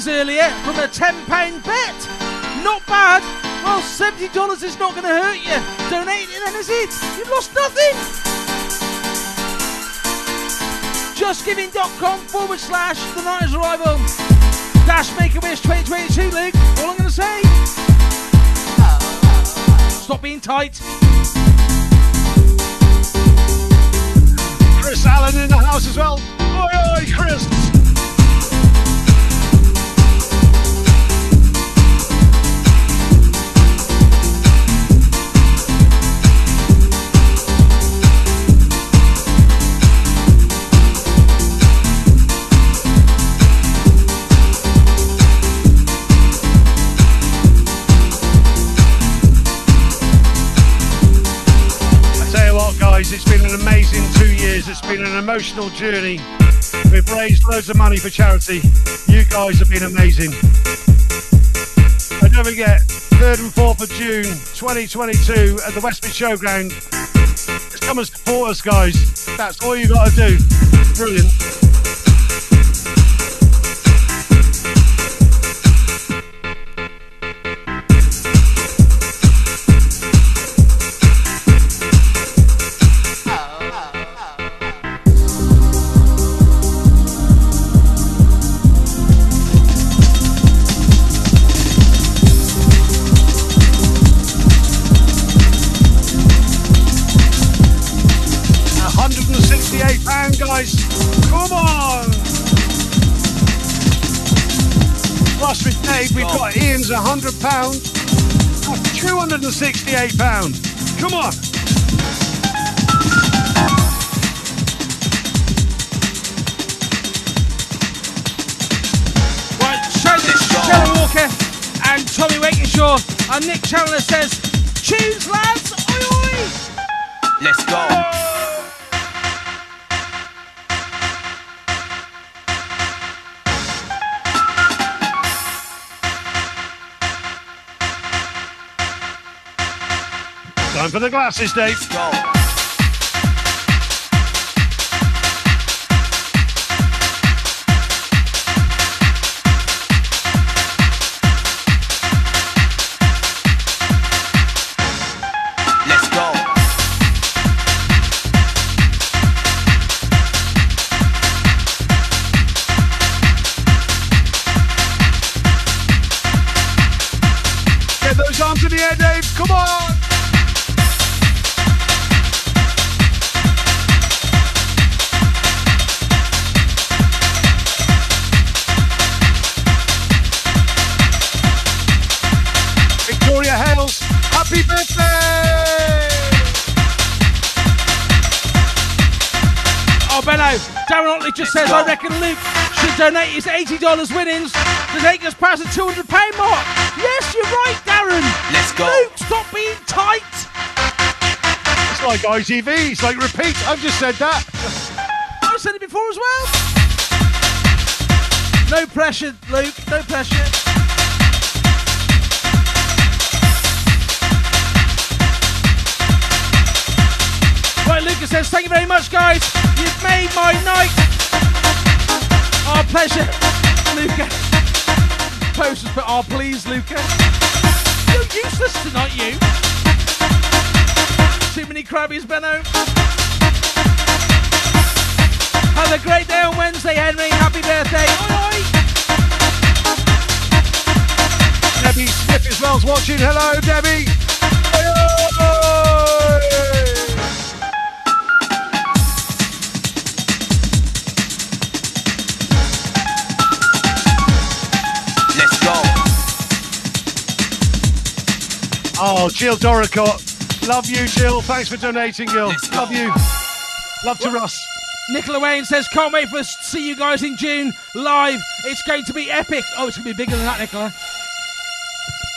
S2: $80 earlier from a £10 bet. Not bad. Well, $70 is not going to hurt you. Donate it then, is it? You've lost nothing. JustGiving.com forward slash the 90s revival. Dash Make a Wish 2022, Luke. All I'm going to say. Stop being tight.
S4: Chris Allen in the house as well. Oi, oi, Chris. Been an emotional journey. We've raised loads of money for charity. You guys have been amazing. And don't forget, 3rd and 4th of June 2022 at the West Mid Showground. Just come and support us, guys. That's all you got to do. Brilliant. £268. Come on.
S2: Right, Shane, Sharon Walker and Tommy Wakenshaw. And Nick Chandler says, Tunes, lads! Oi, oi!
S13: Let's go.
S4: Time for the glasses, Dave.
S13: Go.
S2: His $80 winnings to take us past the £200 mark. Yes, you're right, Darren.
S13: Let's go.
S2: Luke, stop being tight.
S4: It's like ITV. It's like repeat. I've just said that.
S2: I've said it before as well. No pressure, Luke. No pressure. Right, Lucas says, thank you very much, guys. You've made my night. Our pleasure, Luca. Posters put, oh, please, Luca. You're useless tonight, you. Too many crabbies, Benno. Have a great day on Wednesday, Henry. Happy birthday. Oi, oi.
S4: Debbie Smith as well's watching. Hello, Debbie. Oh, Jill Doricott. Love you, Jill. Thanks for donating, Jill. Love you. Love to Russ.
S2: Nicola Wayne says, can't wait for us to see you guys in June live. It's going to be epic. Oh, it's going to be bigger than that, Nicola.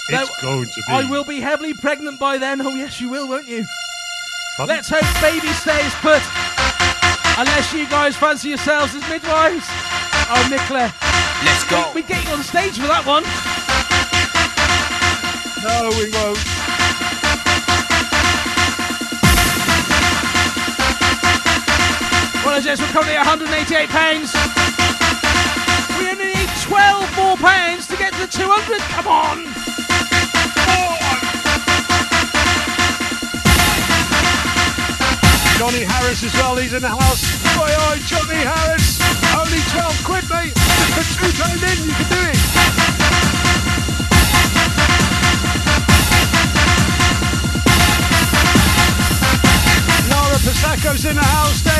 S4: It's going to be.
S2: I will be heavily pregnant by then. Oh, yes, you will, won't you? Let's hope baby stays put. Unless you guys fancy yourselves as midwives. Oh, Nicola.
S13: Let's go.
S2: We, we get you on stage for that one.
S4: No, we won't.
S2: As we're currently at 188 pounds. We only need 12 more pounds to get to the 200. Come on.
S4: Johnny Harris as well. He's in the house. Oi, oi, oh, Johnny Harris. Only 12 quid, mate. Just two pound in. You can do it. Laura Pasacco's in the house.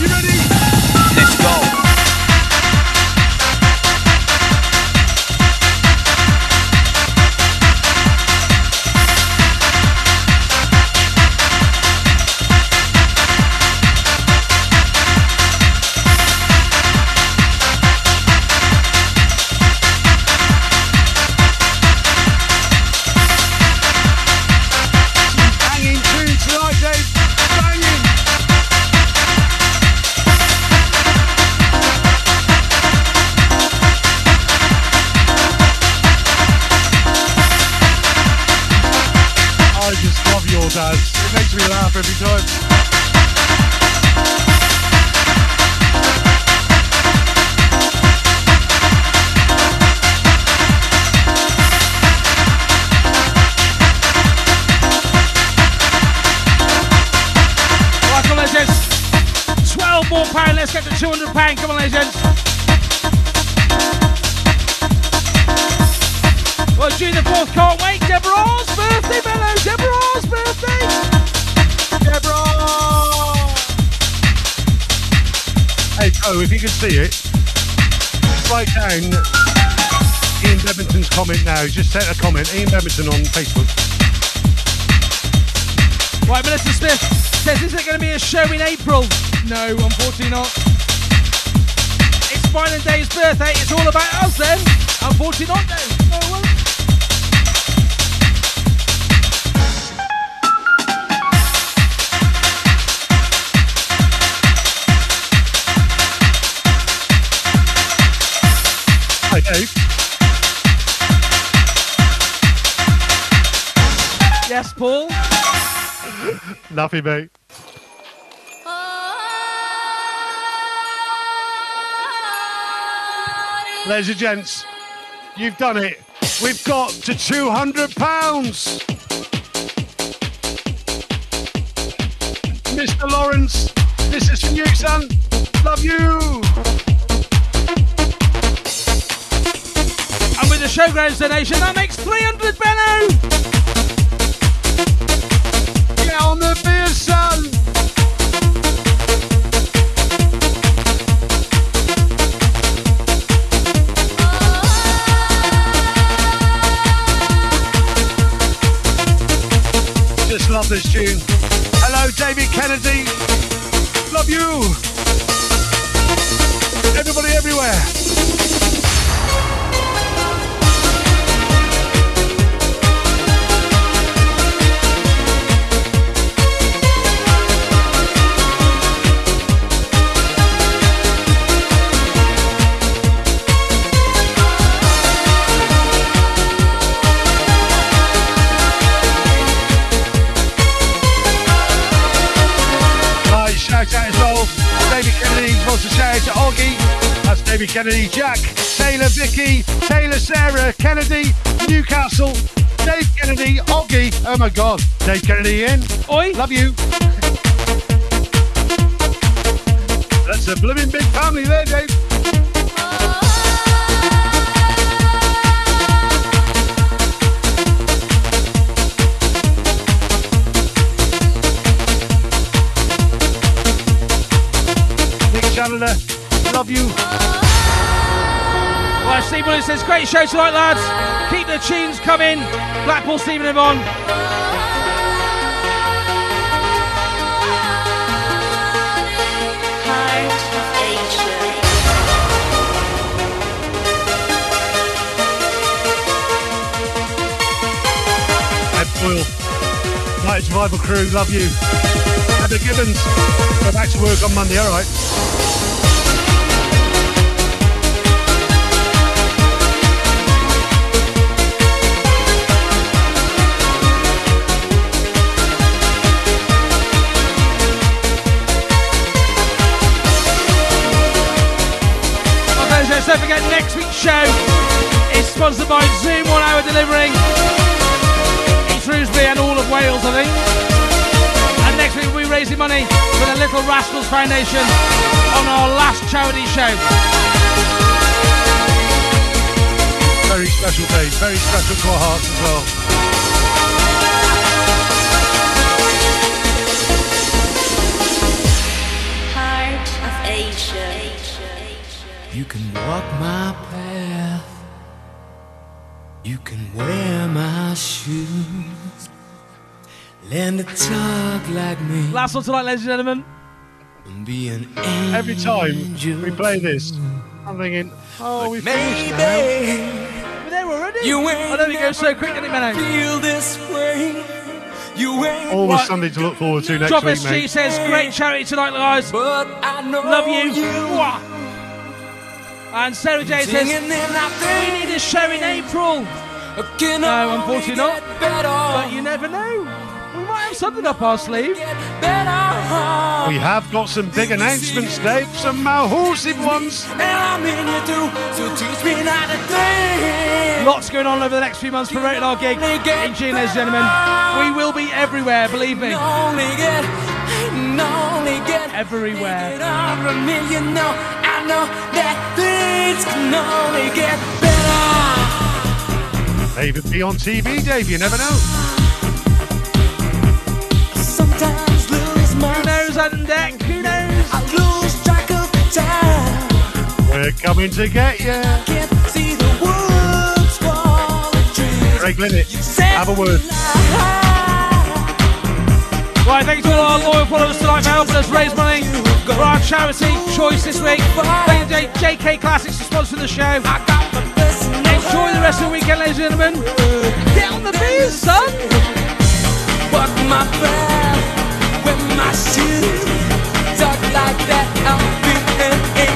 S4: You ready? Comment now. Just set a comment. Ian Bedminton on Facebook.
S2: Right, Melissa Smith says, is it going to be a show in April? No, unfortunately not. It's mine and Dave's birthday. It's all about us then. Unfortunately not, Dave.
S4: Nothing, mate. Ladies and gents, you've done it. We've got to £200. Mr. Lawrence, this is for you, son. Love you.
S2: And with the showgrounds donation. That makes 300, Benno!
S4: Tune. Kennedy, Jack, Taylor, Vicky, Taylor, Sarah, Kennedy, Newcastle, Dave Kennedy, Oggy. Oh my God, Dave Kennedy in.
S2: Oi,
S4: love you. That's a blooming big family there, Dave. Nick Chandler, love you.
S2: Well, Steve Willis says, great show tonight, lads. Keep the tunes coming. Blackpool, Stephen Yvonne.
S4: Boyle, Night Survival Crew, love you. Heather Gibbons, go back to work on Monday, alright.
S2: Show is sponsored by Zoom One Hour Delivering in Shrewsbury and all of Wales, I think. And next week we'll be raising money for the Little Rascals Foundation on our last charity show.
S4: Very special day, very special to our hearts as well.
S14: You can walk my path. You can wear my shoes. Learn to talk like me.
S2: Last one tonight, ladies and gentlemen.
S14: And be an
S4: Every time we play this, I'm thinking, oh, we finished now.
S2: We're there already.
S14: You
S2: I know it goes so quick, doesn't it, Benno?
S14: Feel this way. You ain't
S4: Always
S2: Right.
S4: something to look forward to next
S2: Drop
S4: week,
S2: SG
S4: mate.
S2: says, great charity tonight, guys.
S14: But I know
S2: Love you.
S14: you.
S2: Mwah. And Sarah J says,
S14: Singing
S2: we need a show in April.
S14: Can
S2: No, unfortunately not.
S14: better.
S2: But you never know. We might have something up our sleeve.
S4: We have got some big announcements, Dave. Some massive ones.
S14: And I'm you too, so teach me how to think.
S2: Lots going on over the next few months for Rated R Gig in June, ladies and gentlemen. We will be everywhere, believe me.
S14: Only get, only get
S2: Everywhere.
S14: It over me. You know, that things can only get better.
S4: Maybe be on TV, Dave. You never know.
S14: Sometimes lose my
S2: Who knows, on deck? Who knows?
S14: I lose track of time.
S4: We're coming to get you.
S14: Can't see the woods for the trees.
S4: Craig Linnett, have a word.
S2: Right, thanks to all our loyal followers tonight for helping us raise money for our charity choice this week. Thank you, J- JK Classics for sponsoring the show. Enjoy the rest of the weekend, ladies and gentlemen. Get on the beers, son.
S14: Walk my path with my shoes. Talk like that, I'll be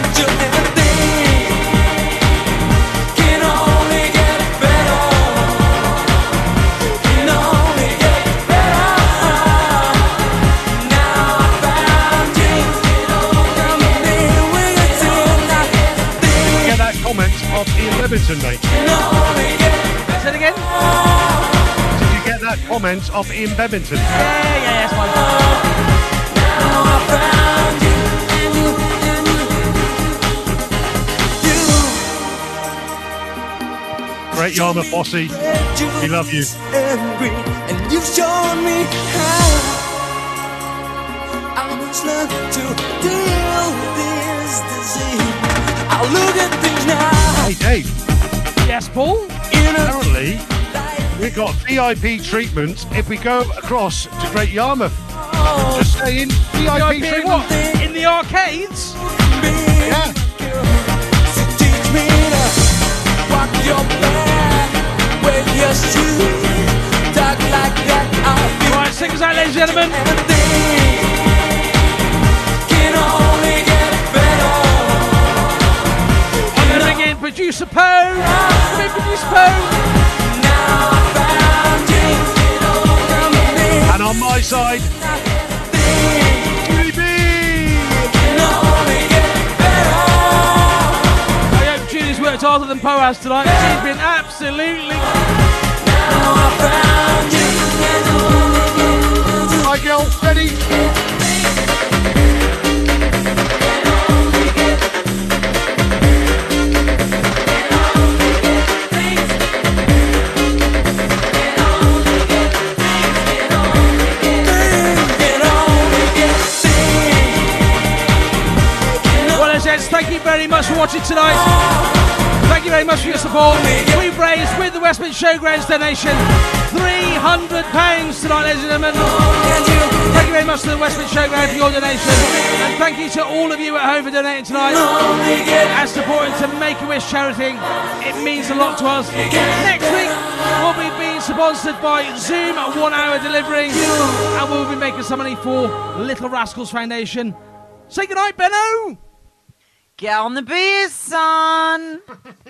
S4: off Ian Levinson, mate.
S14: Can only get
S2: Say it again.
S4: Did you get that comment off Ian Bevington?
S2: Yeah, yeah, that's fine.
S14: I found you, and you, and you, you.
S4: Great Yarmouth Posse. We love you.
S14: angry, and you've shown me how I must learn to deal with this disease. I'll look at things now.
S4: Hey, Dave.
S2: Yes, Paul.
S4: Apparently, we've got VIP treatment if we go across to Great Yarmouth. Just saying, VIP,
S2: VIP
S4: treatment.
S2: what? In the arcades?
S4: Yeah.
S14: Teach me to walk your back, wear your shoes, talk like that. I'll be
S2: Right, sing us out, ladies and gentlemen. Producer. Come in, producer.
S4: And on my side,
S2: hope worked harder than Poe has tonight. She's been absolutely.
S4: Hi, girl. Ready?
S2: Thank you very much for watching tonight. Thank you very much for your support. We've raised, with the West Mid Showgrounds donation, £300 tonight, ladies and gentlemen. Thank you very much to the West Mid Showground for your donation. And thank you to all of you at home for donating tonight and supporting to Make a Wish charity. It means a lot to us. Next week, we'll be being sponsored by Zoom one hour delivery. And we'll be making some money for Little Rascals Foundation. Say goodnight, Benno!
S15: Get on the beers, son.